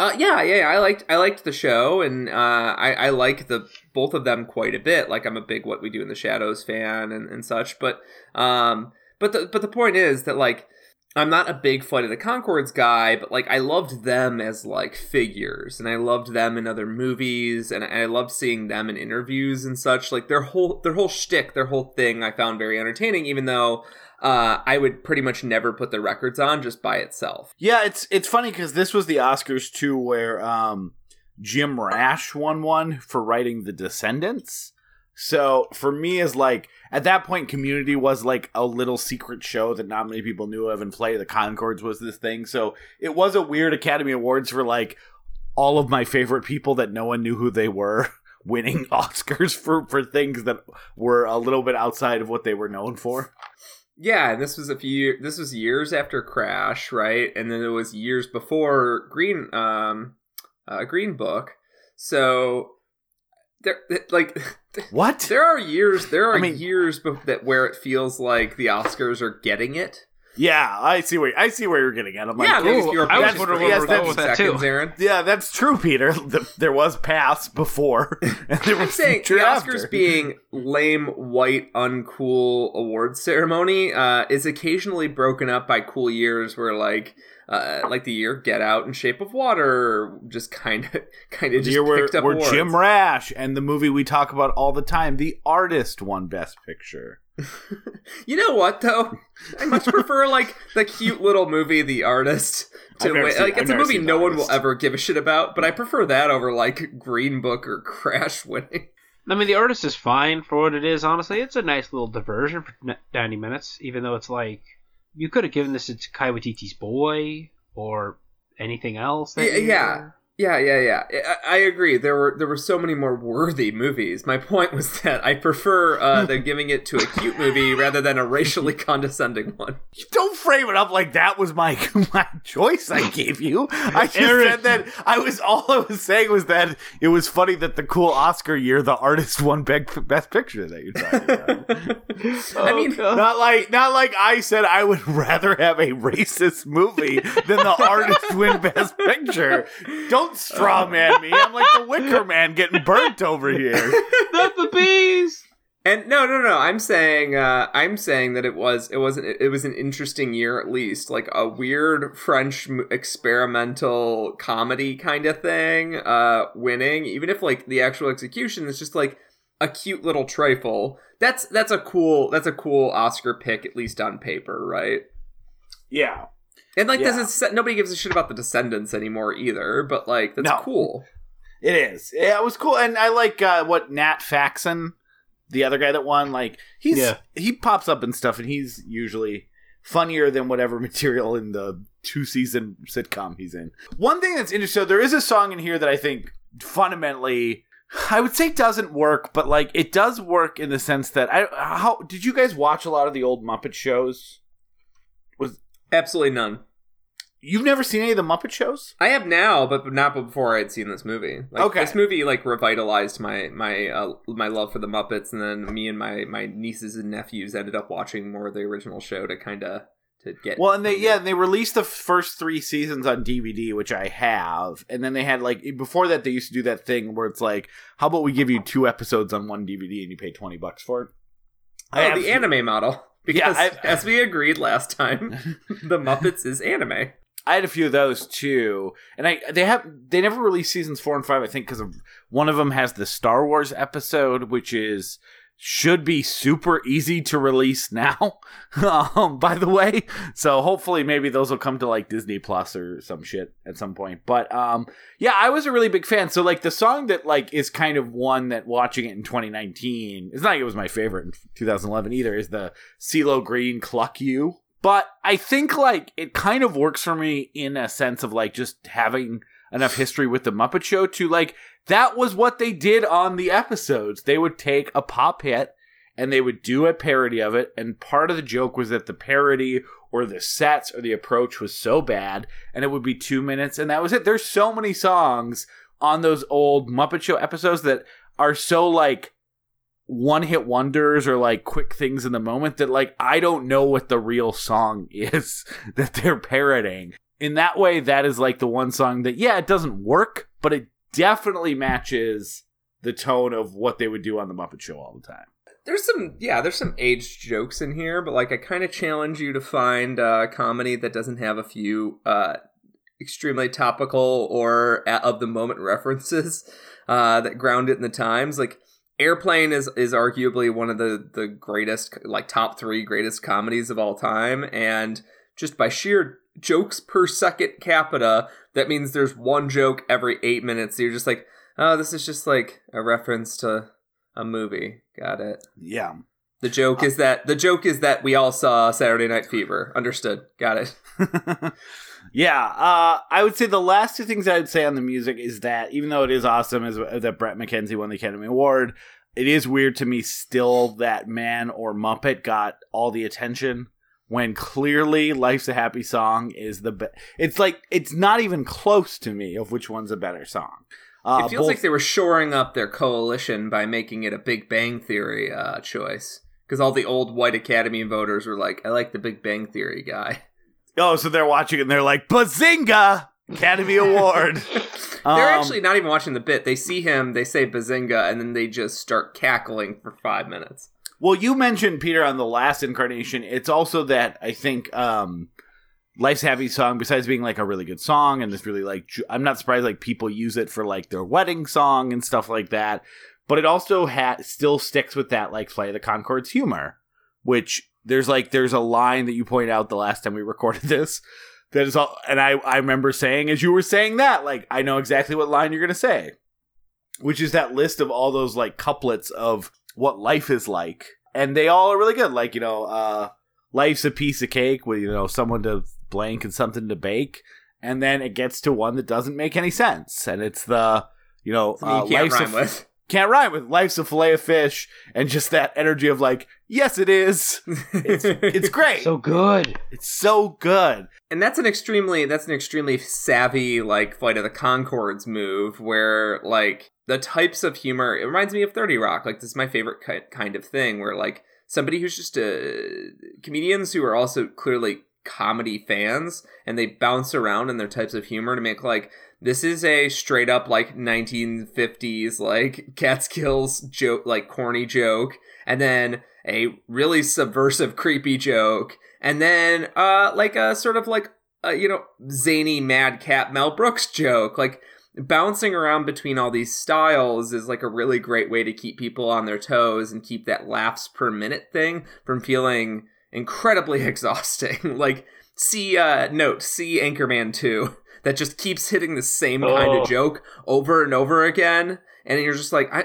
Uh, yeah, yeah, I liked I liked the show, and uh, I I like the both of them quite a bit. Like I'm a big What We Do in the Shadows fan and, and such. But um, but the but the point is that like I'm not a big Flight of the Conchords guy, but like I loved them as like figures, and I loved them in other movies, and I loved seeing them in interviews and such. Like their whole their whole shtick, their whole thing, I found very entertaining, even though. Uh, I would pretty much never put the records on just by itself. Yeah, it's it's funny because this was the Oscars too, where um, Jim Rash won one for writing The Descendants. So for me, is like at that point, Community was like a little secret show that not many people knew of, and Play the Conchords was this thing. So it was a weird Academy Awards for like all of my favorite people that no one knew who they were winning Oscars for for things that were a little bit outside of what they were known for. Yeah, and this was a few. This was years after Crash, right? And then it was years before Green, um, uh, Green Book. So there, like, What? there are years. There are I mean- years bef- that where it feels like the Oscars are getting it. Yeah, I see where I see where you're getting at. I'm like, yeah, cool. because you're I was patient wondering for where we're going with that too. Aaron. Yeah, that's true, Peter. The, there was pass before, and there I'm was saying the Oscars after. being lame, white, uncool award ceremony uh, is occasionally broken up by cool years where like. Uh, like the year Get Out and Shape of Water, just kind of, kind of just year where, picked up where awards. Jim Rash and the movie we talk about all the time, The Artist, won Best Picture. You know what though? I much prefer like the cute little movie The Artist to I've never win. seen- like I've it's a movie no one will ever give a shit about, but I prefer that over like Green Book or Crash winning. I mean, the artist is fine for what it is. Honestly, it's a nice little diversion for ninety minutes. Even though it's like you could have given this to Taika Waititi's Boy or anything else. Yeah, yeah. Yeah, yeah, yeah. I, I agree. There were there were so many more worthy movies. My point was that I prefer uh, them giving it to a cute movie rather than a racially condescending one. Don't frame it up like that was my my choice I gave you. I just Aaron. said that I was all I was saying was that it was funny that the cool Oscar year the artist won big, best picture that you're talking about. I mean, not like not like I said I would rather have a racist movie than the artist win best picture. Don't straw man me. I'm like the Wicker Man getting burnt over here. Not the bees. And no, no, no. I'm saying, uh, I'm saying that it was, it wasn't, it was an interesting year at least, like a weird French experimental comedy kind of thing, uh, winning. Even if like the actual execution is just like a cute little trifle. That's that's a cool, that's a cool Oscar pick at least on paper, right? Yeah. And like, Yeah. this is nobody gives a shit about the Descendants anymore either. But like, that's No. cool. It is. Yeah, it was cool, and I like uh, what Nat Faxon, the other guy that won. Like he's Yeah. he pops up and stuff, and he's usually funnier than whatever material in the two season sitcom he's in. One thing that's interesting, so there is a song in here that I think fundamentally. I would say doesn't work, but like it does work in the sense that I how did you guys watch a lot of the old Muppet shows? Was absolutely none. You've never seen any of the Muppet shows? I have now, but not before I had seen this movie. Like, Okay. this movie like revitalized my my uh, my love for the Muppets, and then me and my my nieces and nephews ended up watching more of the original show to kind of to get. Well, and they yeah, and they released the first three seasons on DVD, which I have, and then they had like before that they used to do that thing where it's like, how about we give you two episodes on one DVD and you pay twenty bucks for it? I oh, have- the anime model. Because I've- as we agreed last time, the Muppets is anime. I had a few of those too, and I they have they never released seasons four and five. I think because one of them has the Star Wars episode, which is should be super easy to release now. um, by the way, so hopefully maybe those will come to like Disney Plus or some shit at some point. But um, yeah, I was a really big fan. So like the song that like is kind of one that watching it in 2019, it's not like it was my favorite in 2011 either. Is the CeeLo Green "Cluck You." But I think like it kind of works for me in a sense of like just having enough history with the Muppet Show to like that was what they did on the episodes. They would take a pop hit and they would do a parody of it. And part of the joke was that the parody or the sets or the approach was so bad and it would be two minutes and that was it. There's so many songs on those old Muppet Show episodes that are so like one hit wonders or like quick things in the moment that like I don't know what the real song is that they're parroting. In that way, that is like the one song that, yeah, it doesn't work, but it definitely matches the tone of what they would do on the Muppet Show all the time. There's some, yeah, there's some aged jokes in here, but like I kind of challenge you to find a comedy that doesn't have a few uh, extremely topical or of the moment references uh, that ground it in the times. Like Airplane is is arguably one of the the greatest, like top three greatest comedies of all time, and just by sheer jokes per second capita, that means there's one joke every eight minutes. you're just like, oh, this is just like a reference to a movie. Got it. Yeah. The joke is that the joke is that we all saw Saturday Night Fever. Understood. Got it. yeah, uh, I would say the last two things I'd say on the music is that even though it is awesome is that Bret McKenzie won the Academy Award, it is weird to me still that man or Muppet got all the attention when clearly Life's a Happy Song is the best. It's like it's not even close to me of which one's a better song. Uh, it feels both- like they were shoring up their coalition by making it a Big Bang Theory uh, choice. Because all the old white Academy voters were like, I like the Big Bang Theory guy. Oh, so they're watching it and they're like, Bazinga! Academy Award. They're Um, actually not even watching the bit. They see him, they say Bazinga, and then they just start cackling for five minutes. Well, you mentioned Peter on the last incarnation. It's also that I think um Life's Happy Song, besides being like a really good song and this really like ju- I'm not surprised like people use it for like their wedding song and stuff like that. But it also ha- still sticks with that like Flight of the Conchords humor, which there's like there's a line that you pointed out the last time we recorded this that is all and I I remember saying as you were saying that like I know exactly what line you're gonna say, which is that list of all those like couplets of what life is like and they all are really good like you know uh life's a piece of cake with you know someone to blank and something to bake and then it gets to one that doesn't make any sense and it's the you know uh, you life's a rhyme f- with. Can't rhyme with life's a fillet of fish and just that energy of like yes it is. It's, it's great. So good. it's so good. And that's an extremely that's an extremely savvy like flight of the conchords move where like the types of humor it reminds me of 30 rock. Like this is my favorite ki- kind of thing where like somebody who's just a comedians who are also clearly comedy fans and they bounce around in their types of humor to make like this is a straight up like 1950s like catskills joke like corny joke and then a really subversive creepy joke and then uh like a sort of like uh, you know zany madcap mel brooks joke. Like bouncing around between all these styles is like a really great way to keep people on their toes and keep that laughs per minute thing from feeling incredibly exhausting. Like see uh note see anchorman 2 that just keeps hitting the same kind Oh. of joke over and over again and you're just like i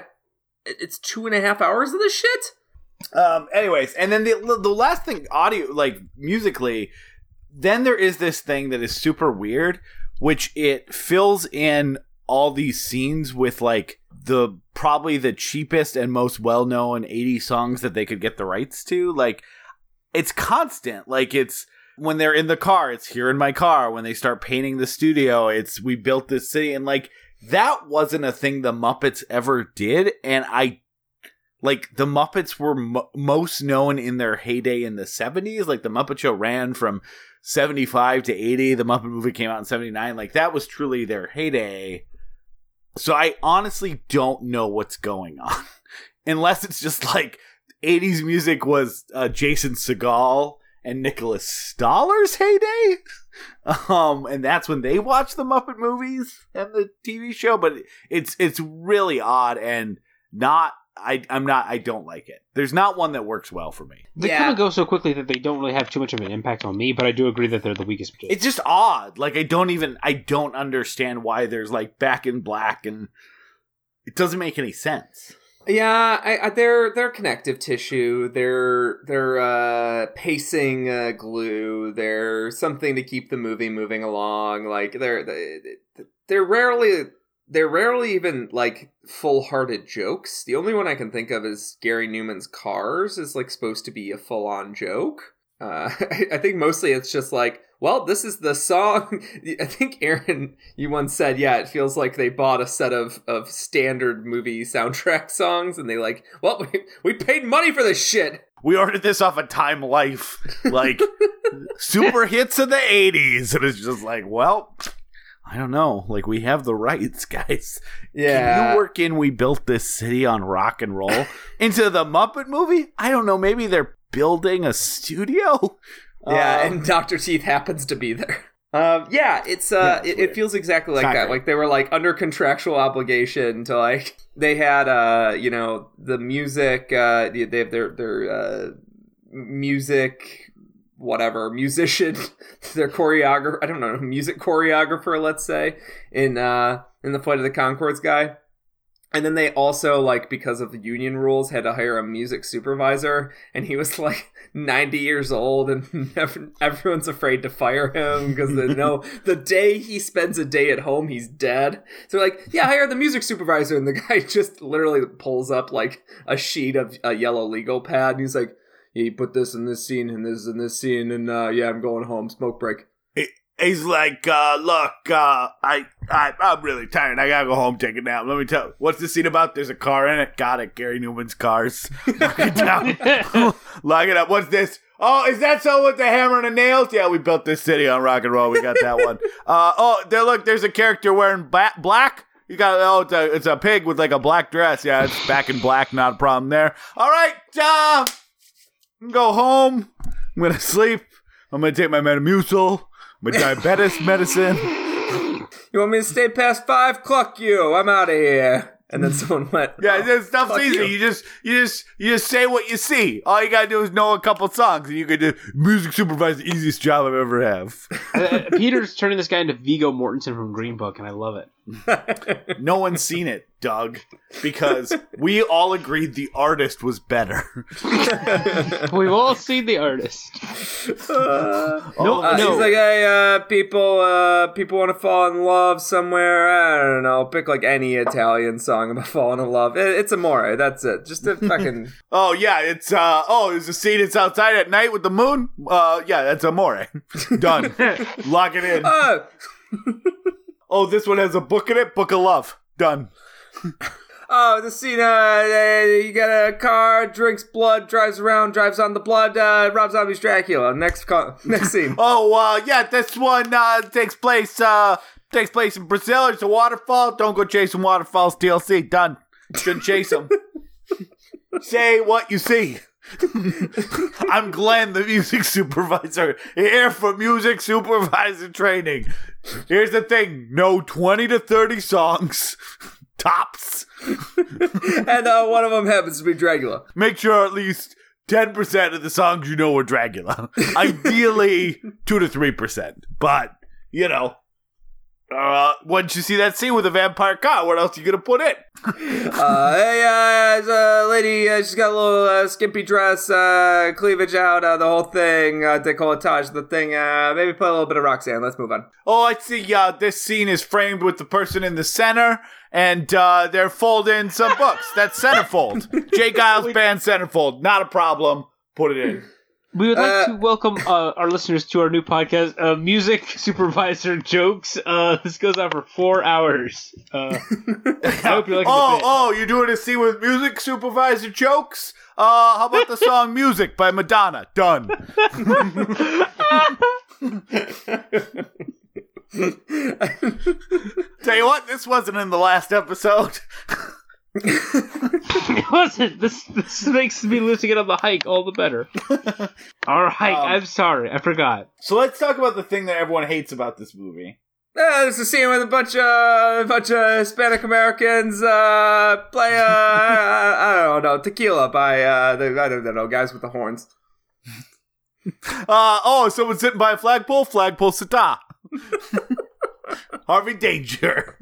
it's two and a half hours of this shit Um. Anyways, and then the the last thing, audio, like musically, then there is this thing that is super weird, which it fills in all these scenes with like the probably the cheapest and most well known 80 songs that they could get the rights to. Like, it's constant. Like it's when they're in the car, it's here in my car. When they start painting the studio, it's we built this city, and like that wasn't a thing the Muppets ever did, and I like the Muppets were mo- most known in their heyday in the 70s. Like the Muppet Show ran from 75 to 80. The Muppet movie came out in 79. Like that was truly their heyday. So I honestly don't know what's going on. Unless it's just like 80s music was uh, Jason Segel and Nicholas Stoller's heyday. Um, and that's when they watched the Muppet movies and the TV show. But it's it's really odd and not I I'm not I don't like it. There's not one that works well for me. They Yeah. kind of go so quickly that they don't really have too much of an impact on me, but I do agree that they're the weakest. It's just odd. Like I don't even I don't understand why there's like back in black and it doesn't make any sense. Yeah, I, I, they're they're connective tissue. They're they're uh, pacing uh, glue. They're something to keep the movie moving along. Like they're they- they're rarely they're rarely even like full-hearted jokes. The only one I can think of is Gary Numan's Cars is like supposed to be a full-on joke. Uh, I, I think mostly it's just like well, this is the song. I think Aaron, you once said, yeah, it feels like they bought a set of, of standard movie soundtrack songs and they like, well, we, we paid money for this shit. We ordered this off of Time Life, like super hits of the 80s. And it's just like, well, I don't know. Like, we have the rights, guys. Yeah. Can you work in We Built This City on Rock and Roll into the Muppet movie? I don't know. Maybe they're building a studio? Yeah, Um, and Dr. Teeth happens to be there. Um, yeah, it's uh, Yeah, it, it feels exactly like that. great. Like they were like under contractual obligation to like they had uh, you know, the music. Uh, they they have their their uh, music, whatever musician, their choreographer. I don't know, music choreographer. Let's say in uh in the Flight of the Conchords guy. And then they also like because of the union rules had to hire a music supervisor, and he was like 90 years old, and ev- everyone's afraid to fire him because they know the day he spends a day at home, he's dead. So like, yeah, hire the music supervisor, and the guy just literally pulls up like a sheet of a yellow legal pad, and he's like, yeah, you put this in this scene and this in this scene, and uh, yeah, I'm going home. Smoke break. He's like, uh, look, uh, I, I, I'm really tired. I gotta go home, take a nap. Let me tell what's the scene about? There's a car in it. Got it. Gary Numan's cars. Lock it down. Lock it up. What's this? Oh, is that so with the hammer and the nails? Yeah, we built this city on rock and roll. We got that one. Uh, oh, there, look, there's a character wearing ba- black. You got, oh, it's a, it's a pig with like a black dress. Yeah, it's back in black. Not a problem there. All right, uh, go home. I'm gonna sleep. I'm gonna take my Metamucil, my diabetes medicine. You want me to stay past five? Cluck you! I'm out of here. And then someone went, Yeah, this stuff's Fuck easy. you. You. just, you just, you just say what you see. All you gotta do is know a couple songs, and you can do music supervisor. Easiest job I've ever have. Uh, Peter's turning this guy into Viggo Mortensen from Green Book, and I love it. No one's seen it, Doug, because we all agreed the artist was better. We've all seen the artist. Uh, No, uh, no. He's like, hey, uh, people, uh, people want to fall in love somewhere. I don't know. Pick like any Italian song about falling in love. It, it's amore. That's it. Just a fucking. Oh yeah, it's uh oh, there's a scene. It's outside at night with the moon. Uh yeah, that's amore. Done. Lock it in. oh, Oh, this one has a book in it. Book of love. Done. oh, the scene. Uh, you got a car, drinks blood, drives around, drives on the blood. Uh, Rob Zombie's Dracula. Next, co- next scene. Oh, uh, yeah, this one uh, takes place uh, takes place in Brazil. It's a waterfall. Don't go chasing waterfalls. TLC done. Shouldn't chase them. Say what you see. I'm Glenn, the music supervisor, here for music supervisor training. Here's the thing: no twenty to thirty songs, tops. and uh, one of them happens to be Dracula. Make sure at least. 10% of the songs you know are Dracula. Ideally, 2 to 3%. But, you know, uh, once you see that scene with a vampire car, what else are you gonna put in? Uh, hey, uh, lady, uh, she's got a little uh, skimpy dress, uh, cleavage out, uh, the whole thing, uh, decolletage, the thing. Uh, maybe put a little bit of Roxanne. Let's move on. Oh, I see. Uh, this scene is framed with the person in the center, and uh, they're folding some books. That's centerfold. J. Geils band centerfold. Not a problem. Put it in. We would like Uh, to welcome uh, our listeners to our new podcast, uh, Music Supervisor Jokes. Uh, this goes on for four hours. Uh, I hope you're Oh, the oh, you're doing a scene with music supervisor jokes? Uh, how about the song Music by Madonna? Done. Tell you what, this wasn't in the last episode. it wasn't. This this makes me losing it on the hike all the better. All right, Um, I'm sorry, I forgot. So let's talk about the thing that everyone hates about this movie. Uh, there's a scene with a bunch of a bunch of Hispanic Americans uh, play uh, I, I don't know tequila by uh, the I don't know guys with the horns. Uh, oh, someone's sitting by a flagpole? Flagpole Sitta. Harvey Danger.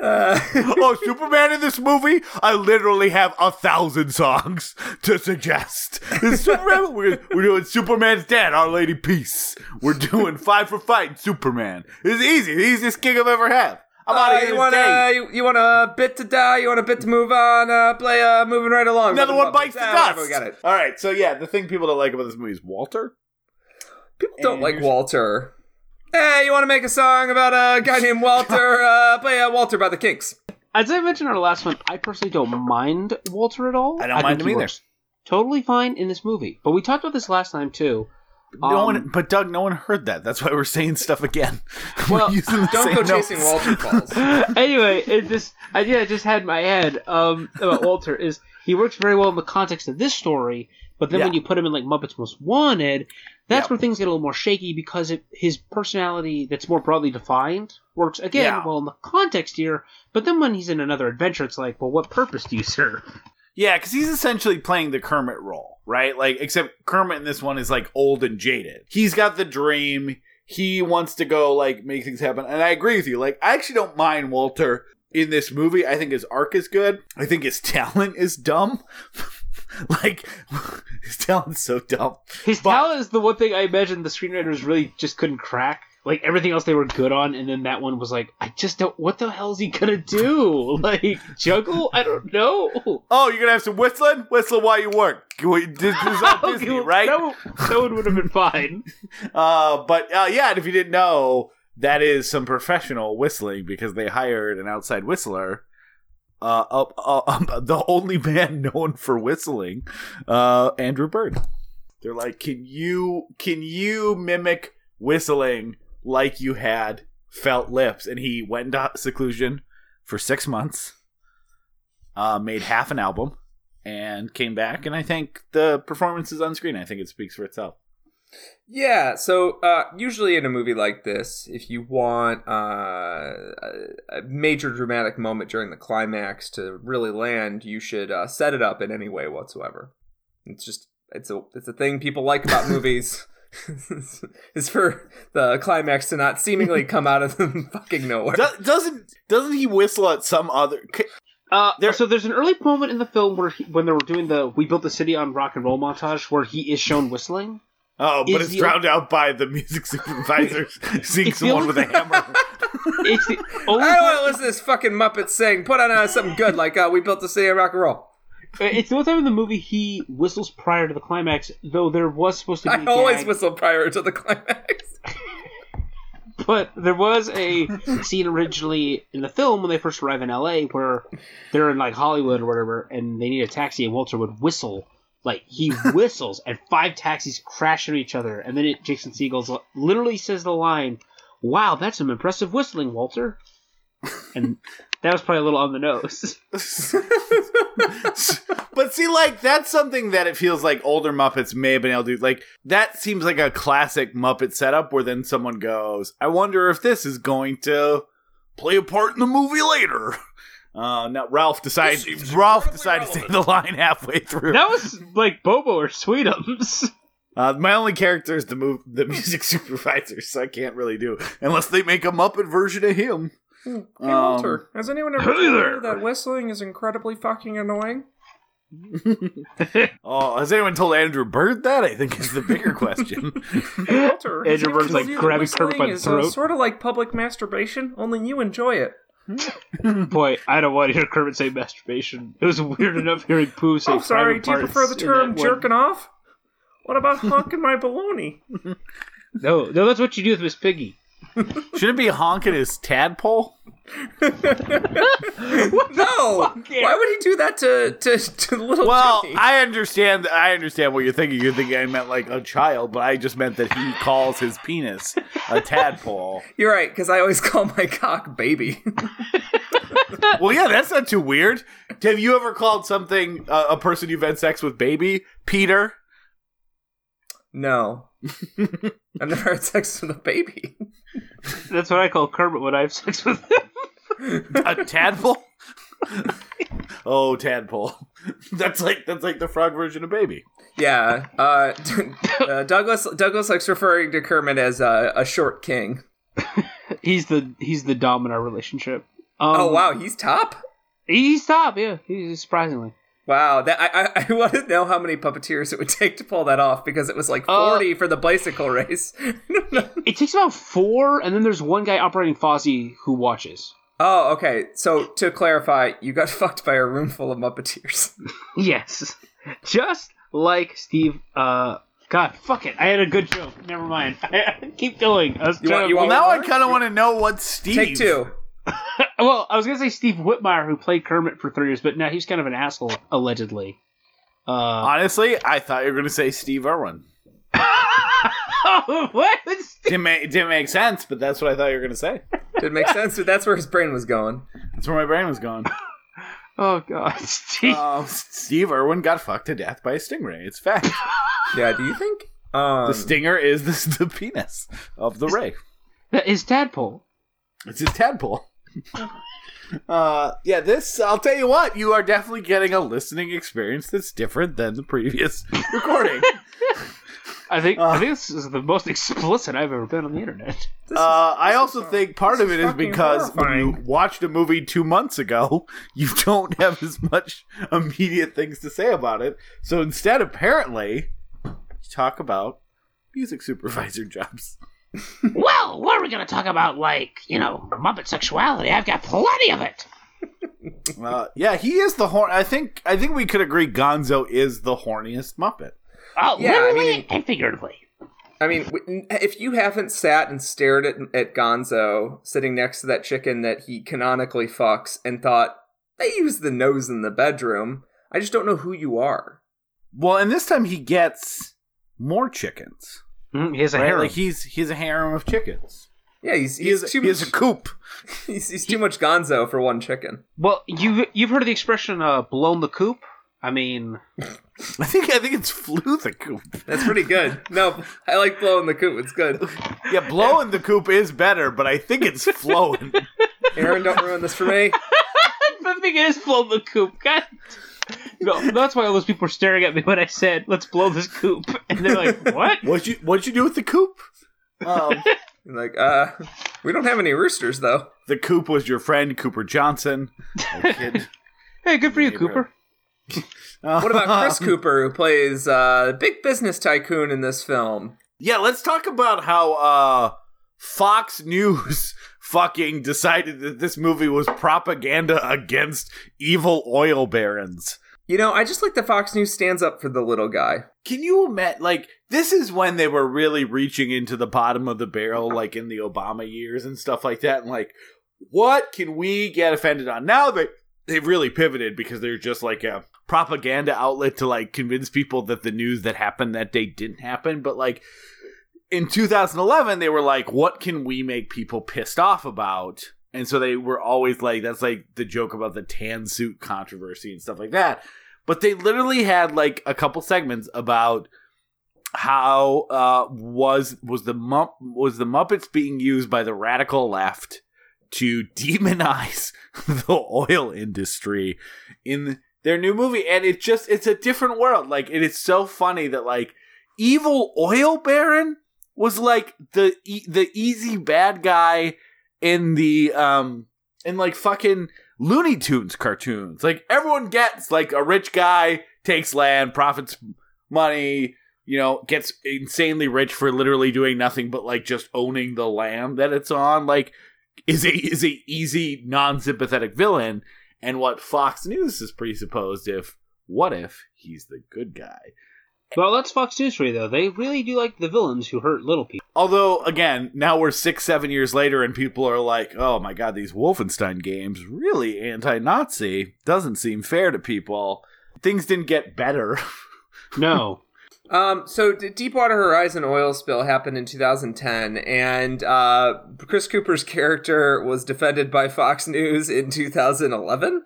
Uh, oh, Superman in this movie? I literally have a thousand songs to suggest. This Superman, we're, we're doing Superman's Dead, Our Lady Peace. We're doing Five for Fighting Superman. It's easy, the easiest gig I've ever had. I'm out Uh, of here you want you, you want a bit to die? You want a bit to move on? Uh, play uh, moving right along. Another one bites the Ah, dust. We got it. All right, so yeah, the thing people don't like about this movie is Walter. People don't And like Walter. Hey, you want to make a song about a guy named Walter? uh, play uh, Walter by the Kinks. As I mentioned in our last one, I personally don't mind Walter at all. I don't mind him either. Totally fine in this movie. But we talked about this last time too. No Um, one, but Doug, no one heard that. That's why we're saying stuff again. Well, we're using Don't go notes. chasing Walter calls. anyway, it this idea I just had in my head um, about Walter is he works very well in the context of this story, but then when you put him in like Muppets Most Wanted, that's Yeah. where things get a little more shaky because it, his personality that's more broadly defined works again Yeah. well in the context here. But then when he's in another adventure, it's like, well, what purpose do you serve? Yeah, because he's essentially playing the Kermit role, right? Like, except Kermit in this one is like old and jaded. He's got the dream. He wants to go like make things happen. And I agree with you. Like, I actually don't mind Walter in this movie. I think his arc is good. I think his talent is dumb. like, his talent's so dumb. His But- talent is the one thing I imagine the screenwriters really just couldn't crack. Like everything else they were good on, and then that one was like, I just don't. What the hell is he gonna do? Like juggle? I don't know. Oh, you're gonna have some whistling? Whistle while you work. This this is all Disney, right? That, one- that one would have been fine. Uh, but uh, yeah, and if you didn't know, that is some professional whistling because they hired an outside whistler. Uh, uh, the only man known for whistling, uh, Andrew Bird. They're like, can you can you mimic whistling like you had felt lips? And he went into seclusion for six months, uh, made half an album, and came back. And I think the performance is on screen. I think it speaks for itself. Yeah, so uh, usually in a movie like this, if you want uh, a a major dramatic moment during the climax to really land, you should uh, set it up in any way whatsoever. It's just it's a it's a thing people like about movies. is for the climax to not seemingly come out of the fucking nowhere. Do- doesn't doesn't he whistle at some other? c- Uh, There- so there's an early moment in the film where he, when they were doing the "We built the city on rock and roll" montage, where he is shown whistling. Oh, but it's drowned out by the music supervisor seeing someone with a hammer. It's the only. I don't want to listen to this fucking Muppet sing. Put on uh, something good like uh, "We Built the City of Rock and Roll." It's the only time in the movie he whistles prior to the climax, though there was supposed to be. I always gag, whistle prior to the climax. But there was a scene originally in the film when they first arrive in LA where they're in like Hollywood or whatever, and they need a taxi, and Walter would whistle. Like he whistles, and five taxis crash into each other, and then it, Jason Segel literally says the line, "Wow, that's some impressive whistling, Walter." And that was probably a little on the nose. but see, like that's something that it feels like older Muppets may have been able to do. Like that seems like a classic Muppet setup where then someone goes, "I wonder if this is going to play a part in the movie later." Uh, now Ralph decides. Ralph decided to say the line halfway through. That was like Bobo or Sweetums. Uh, my only character is the move, the music supervisor, so I can't really do unless they make a Muppet version of him. Hey Um, Walter, has anyone ever hey told you that whistling is incredibly fucking annoying? Oh, has anyone told Andrew Bird that? I think is the bigger question. Walter, has Andrew anyone Bird's, like, you that grabbing Kermit by whistling the is, uh, sort of like public masturbation, only you enjoy it. Hmm. Boy, I don't want to hear Kermit say masturbation. It was weird enough hearing Pooh say. Oh, sorry. Do you prefer the term that one. jerking off? What about honking my baloney? No, no, that's what you do with Miss Piggy. Should it be honking his tadpole? No. Why would he do that to to, to little Well, Jimmy? I understand. I understand what you're thinking. You're thinking I meant like a child, but I just meant that he calls his penis a tadpole. You're right, because I always call my cock baby. Well, yeah, that's not too weird. Have you ever called something uh, a person you've had sex with baby Peter? no. I've never had sex with a baby. That's what I call Kermit when I have sex with him. A tadpole? oh, tadpole. That's like that's like the frog version of baby. Yeah. Uh, uh, Douglas Douglas likes referring to Kermit as uh, a short king. He's the he's the dom in our relationship. Um, Oh wow, he's top. he's top. Yeah, he's surprisingly. Wow, that I, I, I want to know how many puppeteers it would take to pull that off because it was like Uh, forty for the bicycle race. It takes about four, and then there's one guy operating Fozzie who watches. Oh, okay. So to clarify, you got fucked by a room full of Muppeteers. Yes, just like Steve. Uh, God, fuck it. I had a good joke. Never mind. Keep going. I was You trying want- to- you Well, now I kind of want to know what Steve. Take two. well, I was gonna say Steve Whitmire, who played Kermit for three years, but now he's kind of an asshole, allegedly. Uh, Honestly, I thought you were going to say Steve Irwin. what? Didn't make, didn't make sense, but that's what I thought you were going to say. Didn't make sense, but that's where his brain was going. That's where my brain was going. Oh God, Steve. Uh, Steve Irwin got fucked to death by a stingray. It's fact. Yeah, do you think? Um, the stinger is the, the penis of the ray. that is Tadpole. It's his tadpole. uh, yeah, this, I'll tell you what, you are definitely getting a listening experience that's different than the previous recording. I think Uh. I think this is the most explicit I've ever been on the internet. Uh, I also think part of it is fucking because when you horrifying. watched a movie two months ago, you don't have as much immediate things to say about it. So instead, apparently, you talk about music supervisor jobs. Well, what are we gonna talk about? Like, you know, Muppet sexuality? I've got plenty of it. Uh, yeah, he is the horn. I think. I think we could agree. Gonzo is the horniest Muppet. Oh, Yeah, I mean- and figuratively. I mean, if you haven't sat and stared at, at Gonzo sitting next to that chicken that he canonically fucks and thought, they use the nose in the bedroom, I just don't know who you are. Well, and this time he gets more chickens. Mm, he has a Right? harem. Like he's he's a harem of chickens. Yeah, he's, He he's, is, too, he is much, a coop. he's, he's too much Gonzo for one chicken. well, you you've heard of the expression uh, "blown the coop"? I mean, I think I think it's flew the coop. That's pretty good. no, I like blowing the coop. It's good. Yeah, blowing the coop is better, but I think it's flowing. Aaron, don't ruin this for me. the thing is, blow the coop. God. No, that's why all those people were staring at me when I said, "Let's blow this coop," and they're like, "What?" What'd you What'd you do with the coop? Um, Like, uh, we don't have any roosters though. the coop was your friend Cooper Johnson. kid. Hey, good for you, Yeah, Cooper. What about Chris Cooper, who plays uh, big business tycoon in this film? Yeah, let's talk about how uh, Fox News fucking decided that this movie was propaganda against evil oil barons. You know, I just like the Fox News stands up for the little guy. Can you imagine? Like, this is when they were really reaching into the bottom of the barrel, like in the Obama years and stuff like that. And like, what can we get offended on? Now they they've really pivoted because they're just like a propaganda outlet to like convince people that the news that happened that day didn't happen. But like in 2011, they were like, what can we make people pissed off about? And so they were always like, that's like the joke about the tan suit controversy and stuff like that. But they literally had like a couple segments about how uh, was was the Mupp- was the Muppets being used by the radical left to demonize the oil industry in their new movie, and it just it's a different world. Like it is so funny that like evil oil baron was like the e- the easy bad guy in the um in like fucking Looney Tunes cartoons. Like everyone gets like a rich guy takes land, profits money, you know, gets insanely rich for literally doing nothing but like just owning the land that it's on. Like is a is a easy non-sympathetic villain and what Fox News has presupposed if what if he's the good guy? Well, that's Fox News for you, though. They really do like the villains who hurt little people. Although, again, now we're six, seven years later, and people are like, "Oh my god, these Wolfenstein games really anti-Nazi." Doesn't seem fair to people. Things didn't get better. No. Um, so D- Deepwater Horizon oil spill happened in 2010, and uh, Chris Cooper's character was defended by Fox News in 2011.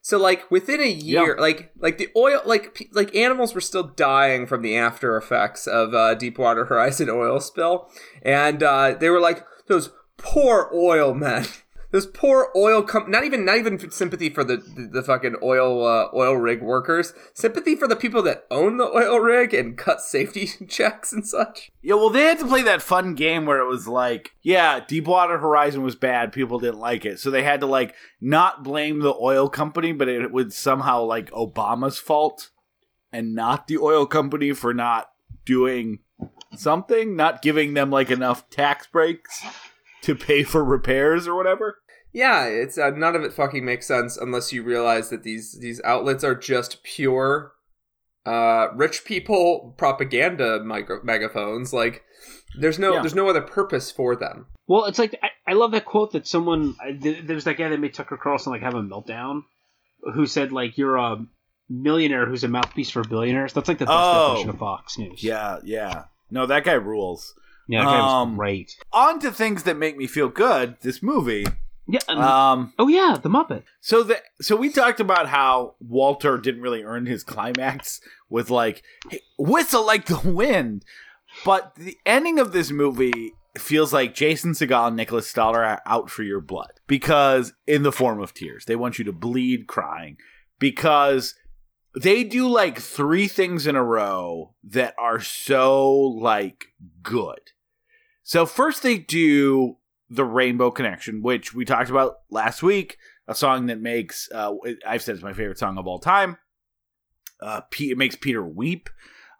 So like within a year, like like the oil, like like animals were still dying from the after effects of uh, Deepwater Horizon oil spill, and uh, they were like those poor oil men. Those poor oil com- not even not even sympathy for the the, the fucking oil uh, oil rig workers. Sympathy for the people that own the oil rig and cut safety checks and such. yeah, well, they had to play that fun game where it was like, yeah, Deepwater Horizon was bad. People didn't like it, so they had to like not blame the oil company, but it was somehow like Obama's fault, and not the oil company for not doing something, not giving them like enough tax breaks to pay for repairs or whatever. Yeah, it's uh, none of it fucking makes sense unless you realize that these these outlets are just pure uh rich people propaganda micro- megaphones like there's no Yeah. there's no other purpose for them. Well, it's like I, I love that quote that someone I- th- there's that guy that made Tucker Carlson like have a meltdown, who said like you're a millionaire who's a mouthpiece for billionaires. That's like the best Oh. definition of Fox News. Yeah, yeah. No, that guy rules. yeah, that guy was Um, great. On to things that make me feel good. This movie. Yeah. and- Um. oh yeah, the Muppet. So the so we talked about how Walter didn't really earn his climax with like hey, whistle like the wind, but the ending of this movie feels like Jason Segel and Nicholas Stoller are out for your blood because in the form of tears they want you to bleed crying because they do like three things in a row that are so like good. So first they do the Rainbow Connection, which we talked about last week, a song that makes uh, I've said it's my favorite song of all time. Uh, it makes Peter weep.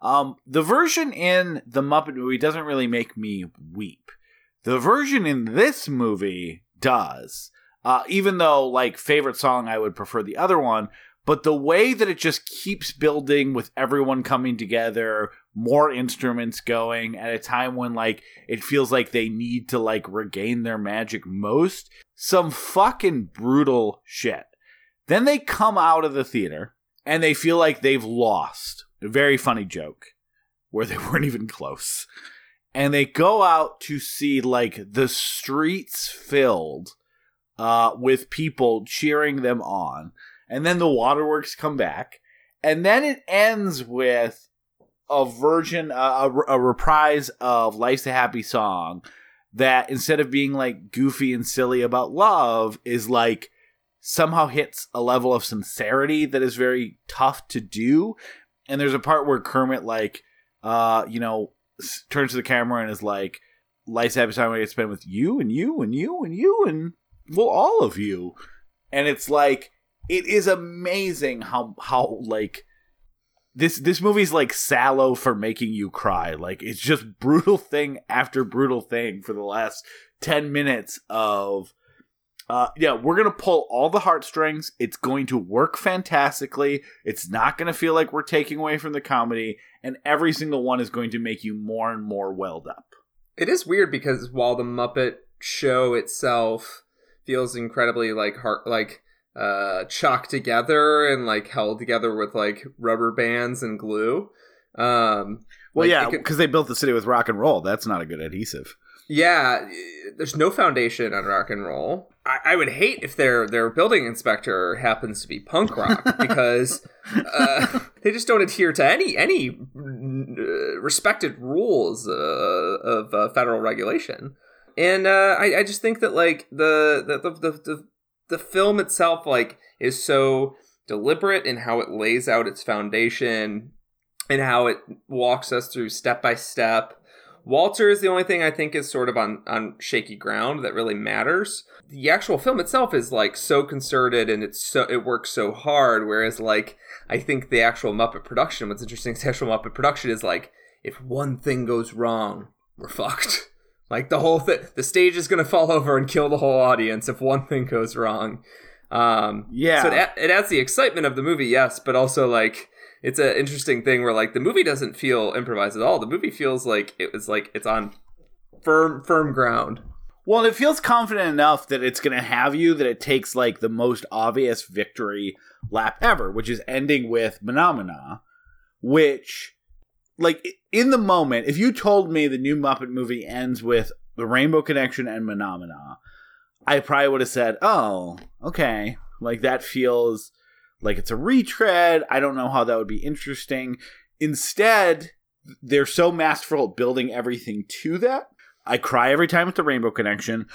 Um, the version in the Muppet movie doesn't really make me weep. The version in this movie does. Uh, even though, like, favorite song, I would prefer the other one. But the way that it just keeps building with everyone coming together, more instruments going at a time when, like, it feels like they need to, like, regain their magic most. Some fucking brutal shit. Then they come out of the theater and they feel like they've lost. A very funny joke where they weren't even close. And they go out to see like the streets filled uh, with people cheering them on. And then the waterworks come back. And then it ends with a version, uh, a, a reprise of Life's a Happy Song that instead of being like goofy and silly about love is like somehow hits a level of sincerity that is very tough to do. And there's a part where Kermit like uh, you know, s- turns to the camera and is like, "Life's a happy time I get to spend with you and you and you and you and well, all of you." And it's like it is amazing how how like this this movie's like sallow for making you cry. Like it's just brutal thing after brutal thing for the last ten minutes of uh, yeah, we're gonna pull all the heartstrings. It's going to work fantastically. It's not gonna feel like we're taking away from the comedy, and every single one is going to make you more and more welled up. It is weird because while the Muppet show itself feels incredibly like heart like uh chalked together and like held together with like rubber bands and glue. Um Well, like, yeah, because they built the city with rock and roll. That's not a good adhesive. Yeah, there's no foundation on rock and roll. I, I would hate if their their building inspector happens to be punk rock because uh, they just don't adhere to any any uh, respected rules uh, of uh, federal regulation. And uh, I, I just think that like the the, the the the film itself like is so deliberate in how it lays out its foundation and how it walks us through step by step. Walter is the only thing I think is sort of on, on shaky ground that really matters. The actual film itself is like so concerted and it's so it works so hard. Whereas like I think the actual Muppet production, what's interesting is the actual Muppet production is like if one thing goes wrong, we're fucked. Like the whole thing, the stage is gonna fall over and kill the whole audience if one thing goes wrong. Um, Yeah. So it, it adds the excitement of the movie, yes, but also like it's an interesting thing where like the movie doesn't feel improvised at all. The movie feels like it was like it's on firm firm ground. Well, it feels confident enough that it's going to have you that it takes like the most obvious victory lap ever, which is ending with Phenomena, which, like, in the moment, if you told me the new Muppet movie ends with the Rainbow Connection and Phenomena, I probably would have said, oh, okay. Like, that feels like it's a retread. I don't know how that would be interesting. Instead, they're so masterful at building everything to that. I cry every time with the Rainbow Connection.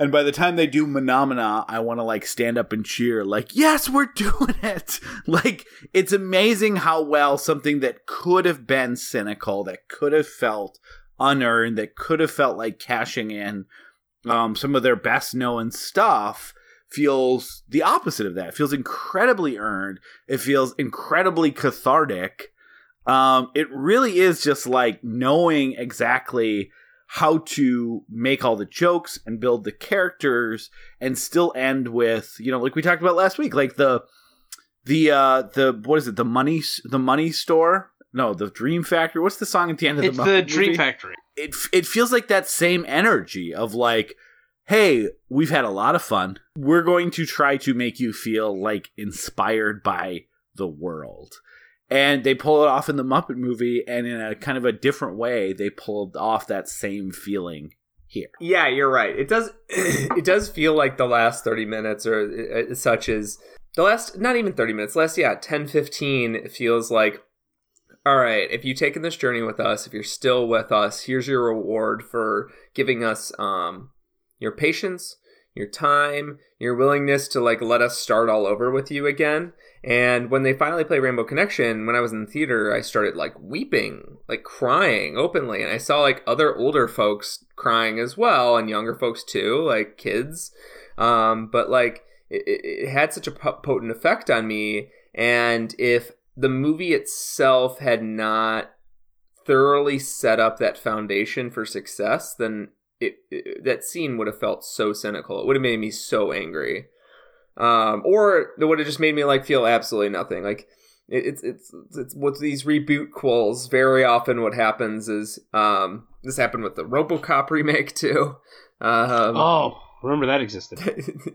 And by the time they do Phenomena, I want to like stand up and cheer, like, yes, we're doing it. Like, it's amazing how well something that could have been cynical, that could have felt unearned, that could have felt like cashing in um, some of their best known stuff feels the opposite of that. It feels incredibly earned. It feels incredibly cathartic. Um, it really is just like knowing exactly how to make all the jokes and build the characters and still end with you know like we talked about last week like the the uh the what is it? The money the money store? No the dream factory. What's the song at the end of It's the, the Muppet Dream? Factory. it it feels like that same energy of like hey we've had a lot of fun. We're going to try to make you feel like inspired by the world and they pull it off in the muppet movie and in a kind of a different way they pulled off that same feeling here Yeah, you're right. It does. It does feel like the last thirty minutes, or uh, such as the last, not even thirty minutes. Last, yeah, 10, 15, It feels like, all right. If you've taken this journey with us, if you're still with us, here's your reward for giving us um your patience, your time, your willingness to like let us start all over with you again. And when they finally play Rainbow Connection, when I was in the theater, I started like weeping, like crying openly. And I saw like other older folks crying as well, and younger folks too, like kids. Um, but like it, it had such a potent effect on me. And if the movie itself had not thoroughly set up that foundation for success, then it, it that scene would have felt so cynical. It would have made me so angry um, or it would have just made me like feel absolutely nothing. Like it, it's it's it's with these reboot quills. Very often, what happens is um, this happened with the RoboCop remake too. Um, Oh, remember that existed.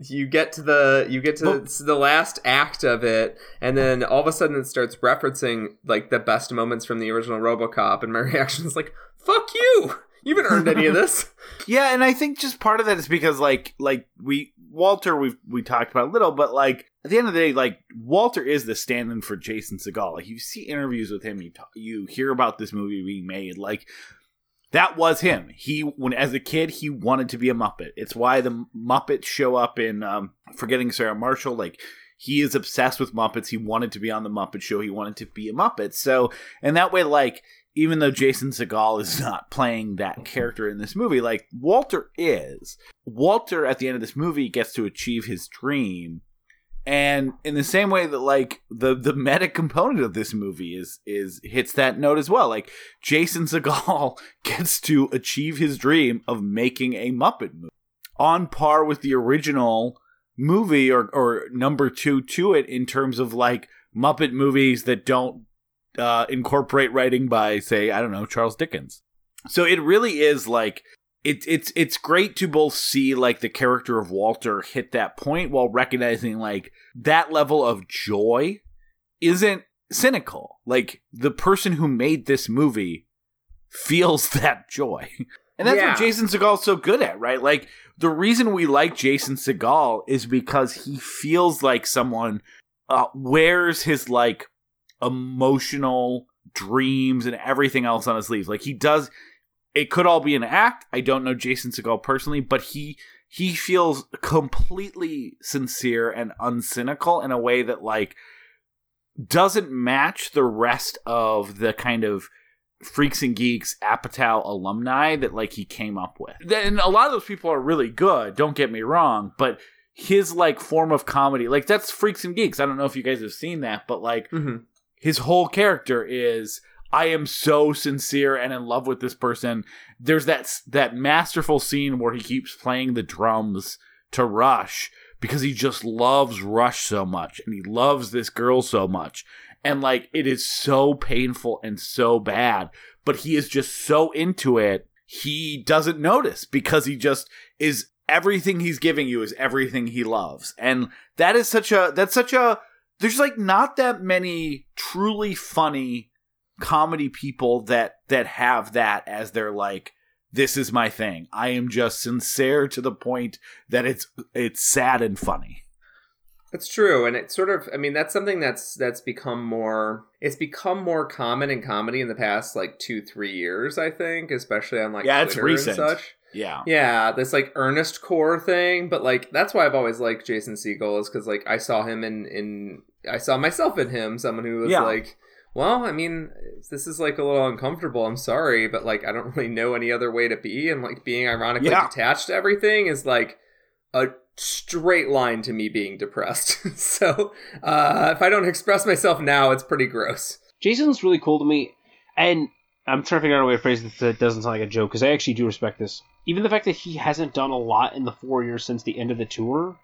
you get to the you get to the last act of it, and then all of a sudden it starts referencing like the best moments from the original RoboCop, and my reaction is like, "Fuck you! You haven't earned any of this." yeah and i think just part of that is because like like we walter we we talked about a little but like at the end of the day like walter is the stand-in for jason segel. Like you see interviews with him you talk, you hear about this movie being made like that was him. He when as a kid he wanted to be a muppet. It's why the muppets show up in um forgetting sarah marshall. Like he is obsessed with muppets. He wanted to be on the muppet show. He wanted to be a muppet. So and that way like even though Jason Segel is not playing that character in this movie, like Walter is. Walter at the end of this movie gets to achieve his dream. And in the same way that like the the meta component of this movie is is hits that note as well. Like Jason Segel gets to achieve his dream of making a Muppet movie on par with the original movie or or number 2 to it in terms of like Muppet movies that don't uh, incorporate writing by, say, I don't know, Charles Dickens. So it really is like it's it's it's great to both see like the character of Walter hit that point while recognizing like that level of joy isn't cynical. Like the person who made this movie feels that joy. And that's Yeah. what Jason Segel's so good at, right? Like the reason we like Jason Segel is because he feels like someone uh, wears his like emotional dreams and everything else on his sleeves. Like he does it could all be an act. I don't know Jason Segel personally, but he he feels completely sincere and uncynical in a way that like doesn't match the rest of the kind of freaks and geeks apatow alumni that like he came up with and a lot of those people are really good don't get me wrong but his like form of comedy like that's freaks and geeks i don't know if you guys have seen that but like Mhm. His whole character is I am so sincere and in love with this person. There's that that masterful scene where he keeps playing the drums to Rush because he just loves Rush so much and he loves this girl so much. And like it is so painful and so bad, but he is just so into it. He doesn't notice because he just is everything he's giving you is everything he loves. And that is such a that's such a there's like not that many truly funny comedy people that that have that as their like this is my thing. I am just sincere to the point that it's it's sad and funny. That's true, and it's sort of. I mean, that's something that's that's become more. It's become more common in comedy in the past like two, three years. I think, especially on like Yeah, it's Twitter recent. and such. Yeah. Yeah, this like earnest core thing, but like that's why I've always liked Jason Segel is because like I saw him in in I saw myself in him, someone who was Yeah. like, well, I mean, this is like a little uncomfortable. I'm sorry, but like I don't really know any other way to be, and like being ironically Yeah. detached to everything is like a straight line to me being depressed. so uh, if I don't express myself now, it's pretty gross. Jason's really cool to me, and I'm trying to figure out a way to phrase this that doesn't sound like a joke because I actually do respect this. Even the fact that he hasn't done a lot in the four years since the end of the tour,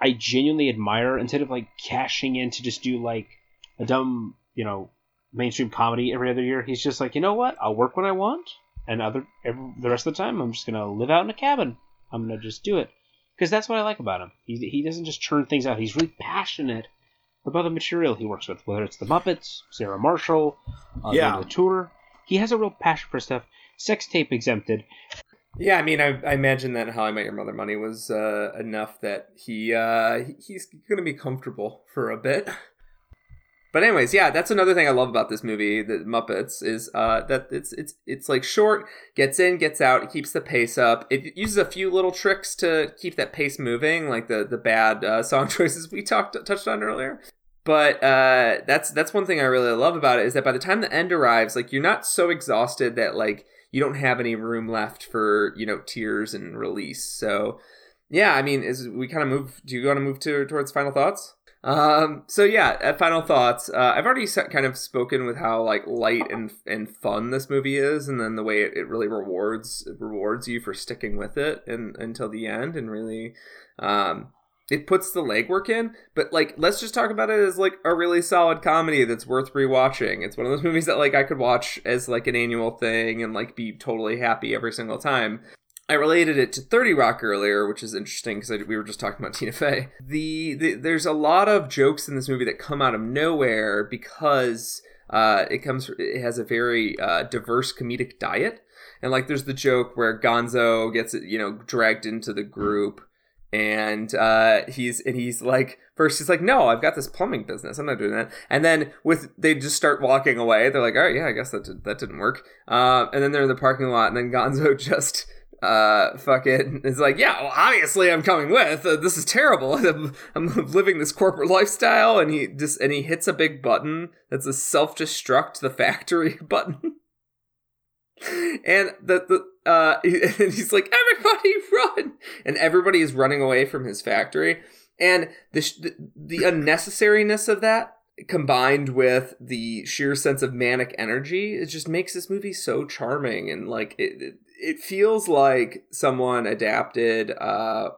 I genuinely admire. Instead of like cashing in to just do like a dumb, you know, mainstream comedy every other year, he's just like, you know what? I'll work when I want, and other every, the rest of the time, I'm just gonna live out in a cabin. I'm gonna just do it because that's what I like about him. He he doesn't just churn things out. He's really passionate about the material he works with, whether it's the Muppets, Sarah Marshall, uh, Yeah. the tour. He has a real passion for stuff. Sex tape exempted. Yeah, I mean, I, I imagine that How I Met Your Mother money was uh, enough that he uh, he's going to be comfortable for a bit. But anyways, yeah, that's another thing I love about this movie, the Muppets, is uh, that it's it's it's like short, gets in, gets out, it keeps the pace up. It uses a few little tricks to keep that pace moving, like the the bad uh, song choices we talked touched on earlier. But uh, that's that's one thing I really love about it is that by the time the end arrives, like you're not so exhausted that like you don't have any room left for you know tears and release. So yeah, I mean, is we kind of move? Do you want to move to towards final thoughts? Um, so yeah, final thoughts, uh, I've already kind of spoken with how like light and and fun this movie is, and then the way it, it really rewards rewards you for sticking with it and until the end, and really, um, it puts the legwork in. But like, let's just talk about it as like a really solid comedy that's worth rewatching. It's one of those movies that like I could watch as like an annual thing and like be totally happy every single time. I related it to 30 Rock earlier, which is interesting because we were just talking about Tina Fey. The, the there's a lot of jokes in this movie that come out of nowhere because uh, it comes it has a very uh, diverse comedic diet, and like there's the joke where Gonzo gets you know dragged into the group, and uh, he's and he's like first he's like no I've got this plumbing business. I'm not doing that, and then with they just start walking away. They're like all right yeah I guess that did, that didn't work, uh, and then they're in the parking lot, and then Gonzo just uh fucking is like yeah well obviously i'm coming with. Uh, this is terrible. I'm, I'm living this corporate lifestyle. And he just and he hits a big button that's a self-destruct the factory button. And the the uh and he's like everybody run! And everybody is running away from his factory. And the sh- the, the unnecessariness of that combined with the sheer sense of manic energy it just makes this movie so charming. And like it it, it feels like someone adapted uh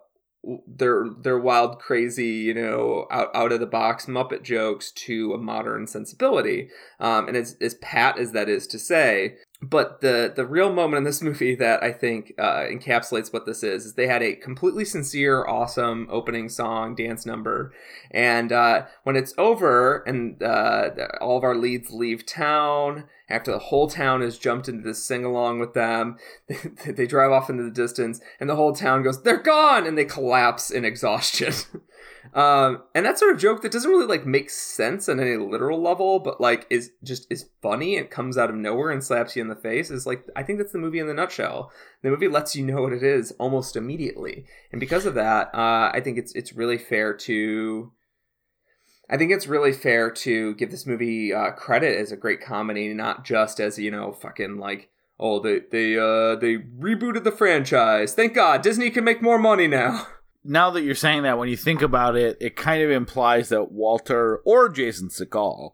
their their wild crazy you know out, out of the box muppet jokes to a modern sensibility. Um and as, as pat as that is to say but the the real moment in this movie that I think uh, encapsulates what this is is they had a completely sincere, awesome opening song, dance number, and uh, when it's over and uh, all of our leads leave town after the whole town has jumped into this sing along with them, they, they drive off into the distance, and the whole town goes, "They're gone!" and they collapse in exhaustion. um, and that sort of joke that doesn't really like make sense on any literal level, but like is just is funny and comes out of nowhere and slaps you in the face. Is like I think that's the movie in the nutshell. The movie lets you know what it is almost immediately, and because of that, uh, I think it's it's really fair to. I think it's really fair to give this movie uh, credit as a great comedy, not just as you know, fucking like, oh, they they uh they rebooted the franchise. Thank God, Disney can make more money now. now that you're saying that, when you think about it, it kind of implies that Walter or Jason Segel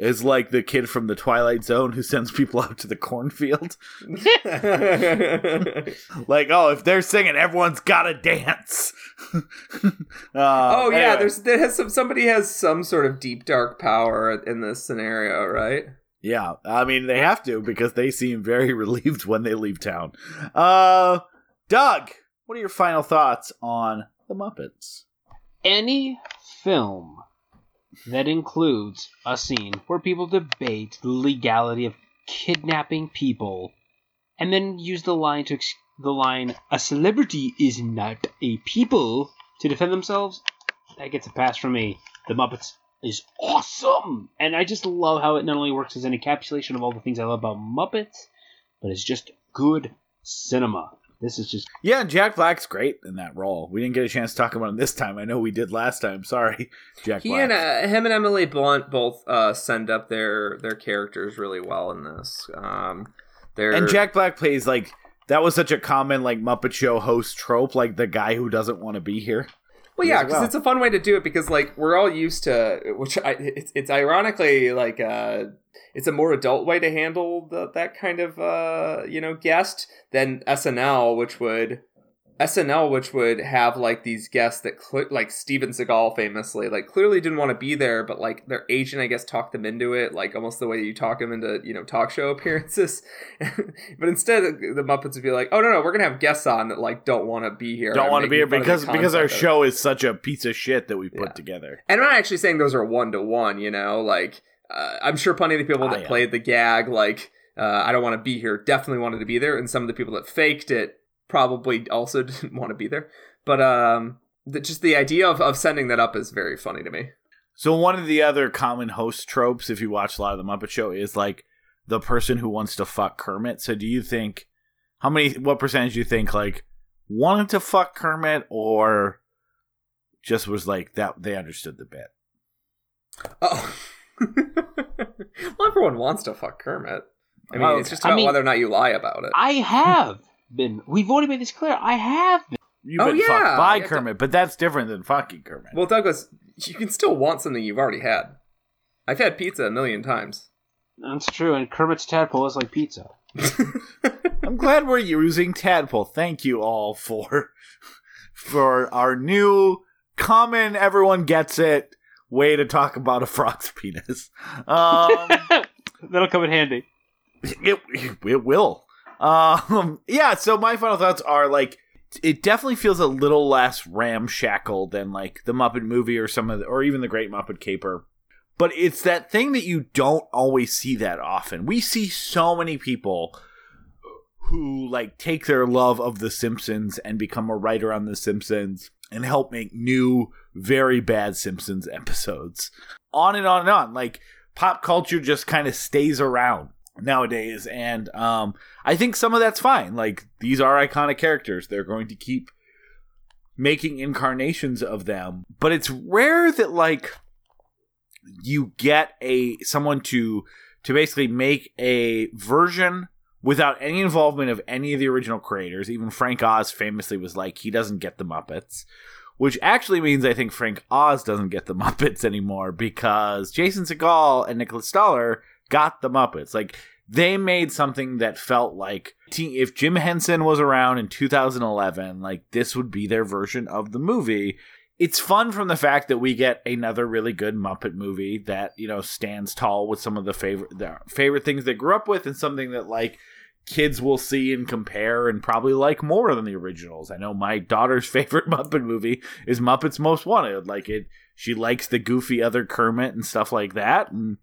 is like the kid from the Twilight Zone who sends people out to the cornfield. like, oh, if they're singing, everyone's got to dance. uh, oh yeah, anyway. there's there has some somebody has some sort of deep dark power in this scenario, right? Yeah, I mean they have to because they seem very relieved when they leave town. Uh, Doug, what are your final thoughts on the Muppets? Any film that includes a scene where people debate the legality of kidnapping people and then use the line to ex- the line a celebrity is not a people to defend themselves that gets a pass from me. The muppets is awesome! And i just love how it not only works as an encapsulation of all the things i love about muppets but it's just good cinema this is just Yeah, Jack Black's great in that role. We didn't get a chance to talk about him this time. I know we did last time. Sorry, Jack He Black. and uh, him and Emily Blunt both uh, send up their their characters really well in this. Um, they're and Jack Black plays like that was such a common like Muppet Show host trope, like the guy who doesn't want to be here. Well, yeah, because it's a fun way to do it because like we're all used to, which I, it's, it's ironically like uh, it's a more adult way to handle the, that kind of uh, you know guest than SNL, which would SNL, which would have like these guests that cl- like Steven Seagal famously like clearly didn't want to be there, but like their agent I guess talked them into it, like almost the way that you talk them into you know talk show appearances. but instead, the Muppets would be like, oh no no, we're gonna have guests on that like don't want to be here, don't want to be here making fun of because because our show is such a piece of shit that we put Yeah. together. And I'm not actually saying those are one to one, you know, like uh, I'm sure plenty of the people that played the gag, like uh, I don't want to be here, definitely wanted to be there, and some of the people that faked it probably also didn't want to be there. But um, the, just the idea of, of sending that up is very funny to me. So one of the other common host tropes, if you watch a lot of the Muppet Show, is like the person who wants to fuck Kermit. So do you think how many what percentage do you think like wanted to fuck Kermit or just was like that they understood the bit? Oh, well, everyone wants to fuck Kermit. I mean, Oh, it's okay. just I about mean- whether or not you lie about it. I have been. We've already made this clear. I have been. You've Oh, been yeah. fucked by Yeah, Kermit, but that's different than fucking Kermit. well, Douglas, you can still want something you've already had. I've had pizza a million times. That's true. And Kermit's tadpole is like pizza. I'm glad we're using tadpole. Thank you all for for our new common everyone gets it way to talk about a frog's penis. Um That'll come in handy. it, it will. Um yeah, so my final thoughts are like it definitely feels a little less ramshackle than like the Muppet movie or some of the, or even the Great Muppet Caper. But it's that thing that you don't always see that often. We see so many people who like take their love of the Simpsons and become a writer on the Simpsons and help make new very bad Simpsons episodes. On and on and on. Like pop culture just kind of stays around nowadays and um I think some of that's fine. Like these are iconic characters. They're going to keep making incarnations of them, but it's rare that like you get a someone to to basically make a version without any involvement of any of the original creators. Even Frank Oz famously was like he doesn't get the Muppets, which actually means I think Frank Oz doesn't get the Muppets anymore because Jason Segel and Nicholas Stoller got the Muppets. Like they made something that felt like if Jim Henson was around in 2011, like this would be their version of the movie. It's fun from the fact that we get another really good Muppet movie that you know stands tall with some of the favorite favorite things they grew up with, and something that like kids will see and compare and probably like more than the originals. I know my daughter's favorite Muppet movie is Muppets Most Wanted. Like it, she likes the goofy other Kermit and stuff like that, and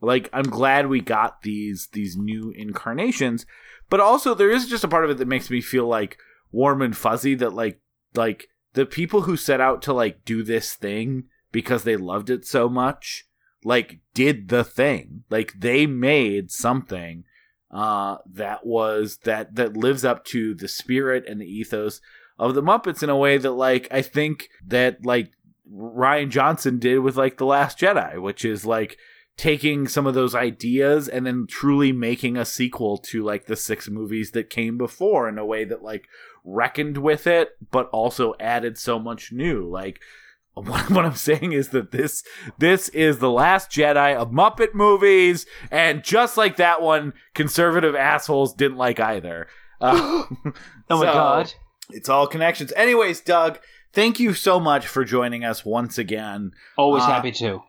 like i'm glad we got these these new incarnations but also there is just a part of it that makes me feel like warm and fuzzy that like like the people who set out to like do this thing because they loved it so much like did the thing. Like they made something uh that was that that lives up to the spirit and the ethos of the muppets in a way that like i think that like rian johnson did with like the last jedi which is like taking some of those ideas and then truly making a sequel to like the six movies that came before in a way that like reckoned with it but also added so much new like what, what i'm saying is that this this is the last jedi of muppet movies and just like that one conservative assholes didn't like either uh, Oh my so- god. it's all connections anyways doug thank you so much for joining us once again Always uh, happy to.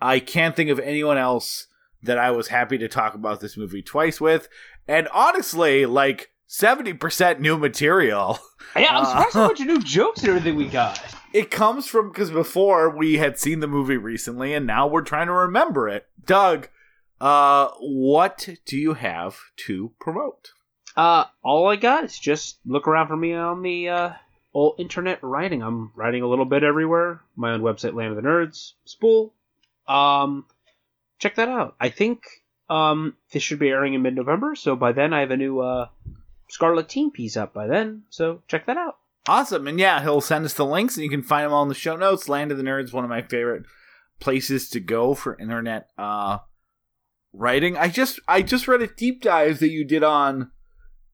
I can't think of anyone else that I was happy to talk about this movie twice with. And honestly, like 70% new material. Yeah, I'm uh, surprised how much new jokes and everything we got. It comes from because before we had seen the movie recently and now we're trying to remember it. Doug, uh, what do you have to promote? Uh, all I got is just look around for me on the uh, old internet writing. I'm writing a little bit everywhere. My own website, Land of the Nerds, Spool. Um, check that out. I think um this should be airing in mid-November, so by then I have a new uh Scarlet Team piece up by then. So check that out. Awesome. And yeah, he'll send us the links and you can find them all in the show notes. Land of the Nerds, one of my favorite places to go for internet uh writing. I just I just read a deep dive that you did on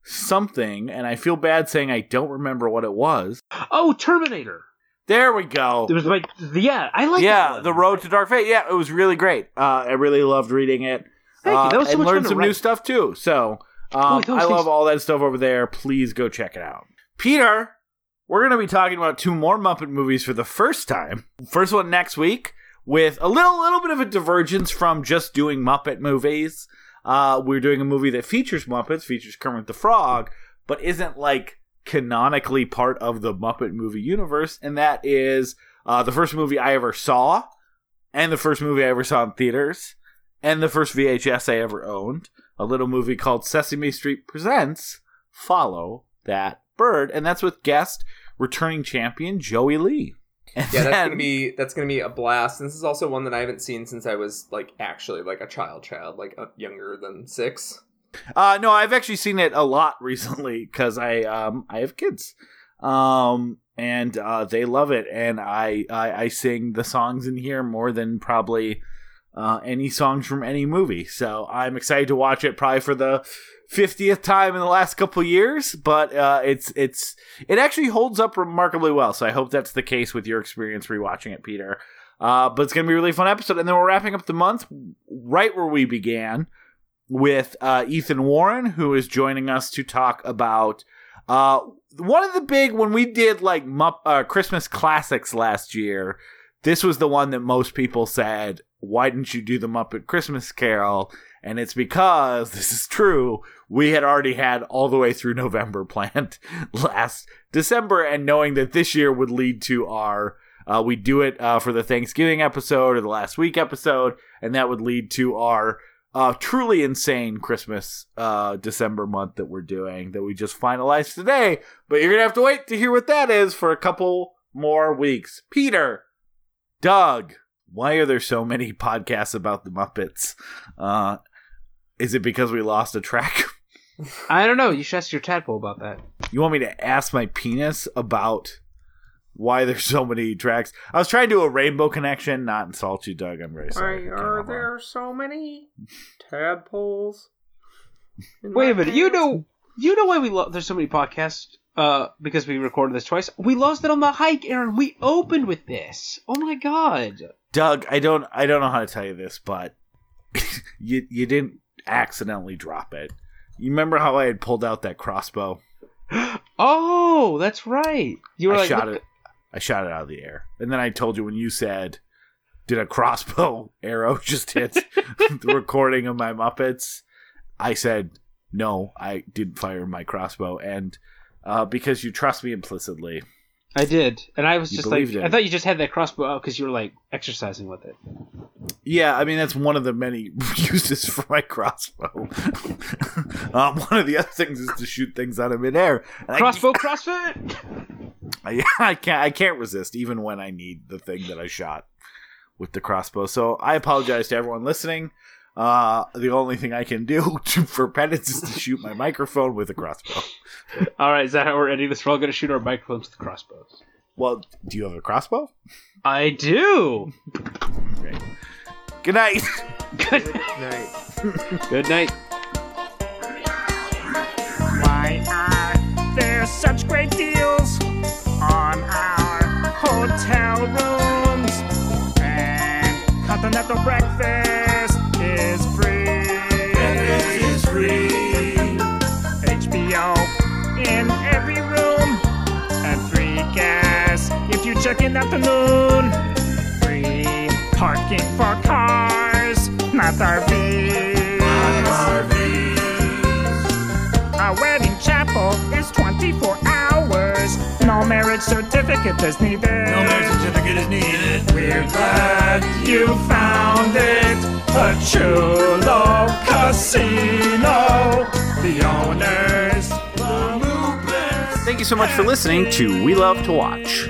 something and I feel bad saying I don't remember what it was. Oh, Terminator. There we go. It was like, yeah, I like. yeah. The Road to Dark Fate. Yeah, it was really great. Uh, I really loved reading it. Thank you. Uh, That was so and much learned some new stuff too. So um, Oh, I love things- all that stuff over there. Please go check it out. Peter, we're going to be talking about two more Muppet movies for the first time. First one next week with a little little bit of a divergence from just doing Muppet movies. Uh, we're doing a movie that features Muppets, features Kermit the Frog, but isn't like canonically part of the Muppet movie universe, and that is uh, the first movie I ever saw, and the first movie I ever saw in theaters, and the first VHS I ever owned. A little movie called Sesame Street Presents Follow That Bird, and that's with guest returning champion Joey Lee. And Yeah, that's then- gonna be that's gonna be a blast. This is also one that I haven't seen since I was like actually like a child, child, like uh, younger than six. Uh, no, I've actually seen it a lot recently because I um I have kids, um and uh, they love it, and I, I I sing the songs in here more than probably uh, any songs from any movie. So I'm excited to watch it probably for the fiftieth time in the last couple years. But uh, it's it's it actually holds up remarkably well. So I hope that's the case with your experience rewatching it, Peter. Uh, but it's gonna be a really fun episode, and then we're wrapping up the month right where we began with uh, Ethan Warren, who is joining us to talk about uh, one of the big when we did like Mupp- uh, Christmas classics last year. This was the one that most people said, "Why didn't you do the Muppet Christmas Carol?" And it's because this is true. We had already had all the way through November planned last December, and knowing that this year would lead to our uh, we do it uh, for the Thanksgiving episode or the last week episode, and that would lead to our uh, truly insane Christmas uh, December month that we're doing that we just finalized today. But you're gonna have to wait to hear what that is for a couple more weeks. Peter, Doug, why are there so many podcasts about the Muppets? Uh, is it because we lost a track? I don't know. You should ask your tadpole about that. You want me to ask my penis about why there's so many tracks? I was trying to do a rainbow connection, not insult you, Doug. I'm very sorry. Why are help it. there so many tadpoles? Wait a minute. You know, you know why we love. there's so many podcasts? Uh, because we recorded this twice. We lost it on the hike, Aaron. We opened with this. Oh my god. Doug, I don't I don't know how to tell you this, but you you didn't accidentally drop it. You remember how I had pulled out that crossbow? Oh, that's right. You were I like, shot what it I shot it out of the air. And then I told you when you said did a crossbow arrow just hit the recording of my Muppets? I said no, I didn't fire my crossbow and uh, because you trust me implicitly. I did, and I was just like, it. I thought you just had that crossbow out because you were like exercising with it. Yeah, I mean that's one of the many uses for my crossbow. um, one of the other things is to shoot things out of midair. And I- Crossbow CrossFit. I, I can't I can't resist even when I need the thing that I shot with the crossbow. So I apologize to everyone listening. Uh, the only thing I can do to, for penance is to shoot my microphone with a crossbow. All right, is that how we're ending this? We're all going to shoot our microphones with crossbows. Well, do you have a crossbow? I do. Great. Good night. Good, Night. good night. Why are there such great deals on our hotel rooms? And continental breakfast is free. Breakfast is free. HBO in every room and free gas if you check in afternoon. Free parking for cars, not RVs. Not RVs. Our wedding chapel is 24 hours. No marriage certificate is needed. No marriage certificate is needed. We're glad you found it. A chulo casino. The owners, the movement. Thank you so much for listening to We Love to Watch.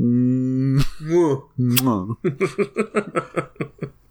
Mm-hmm.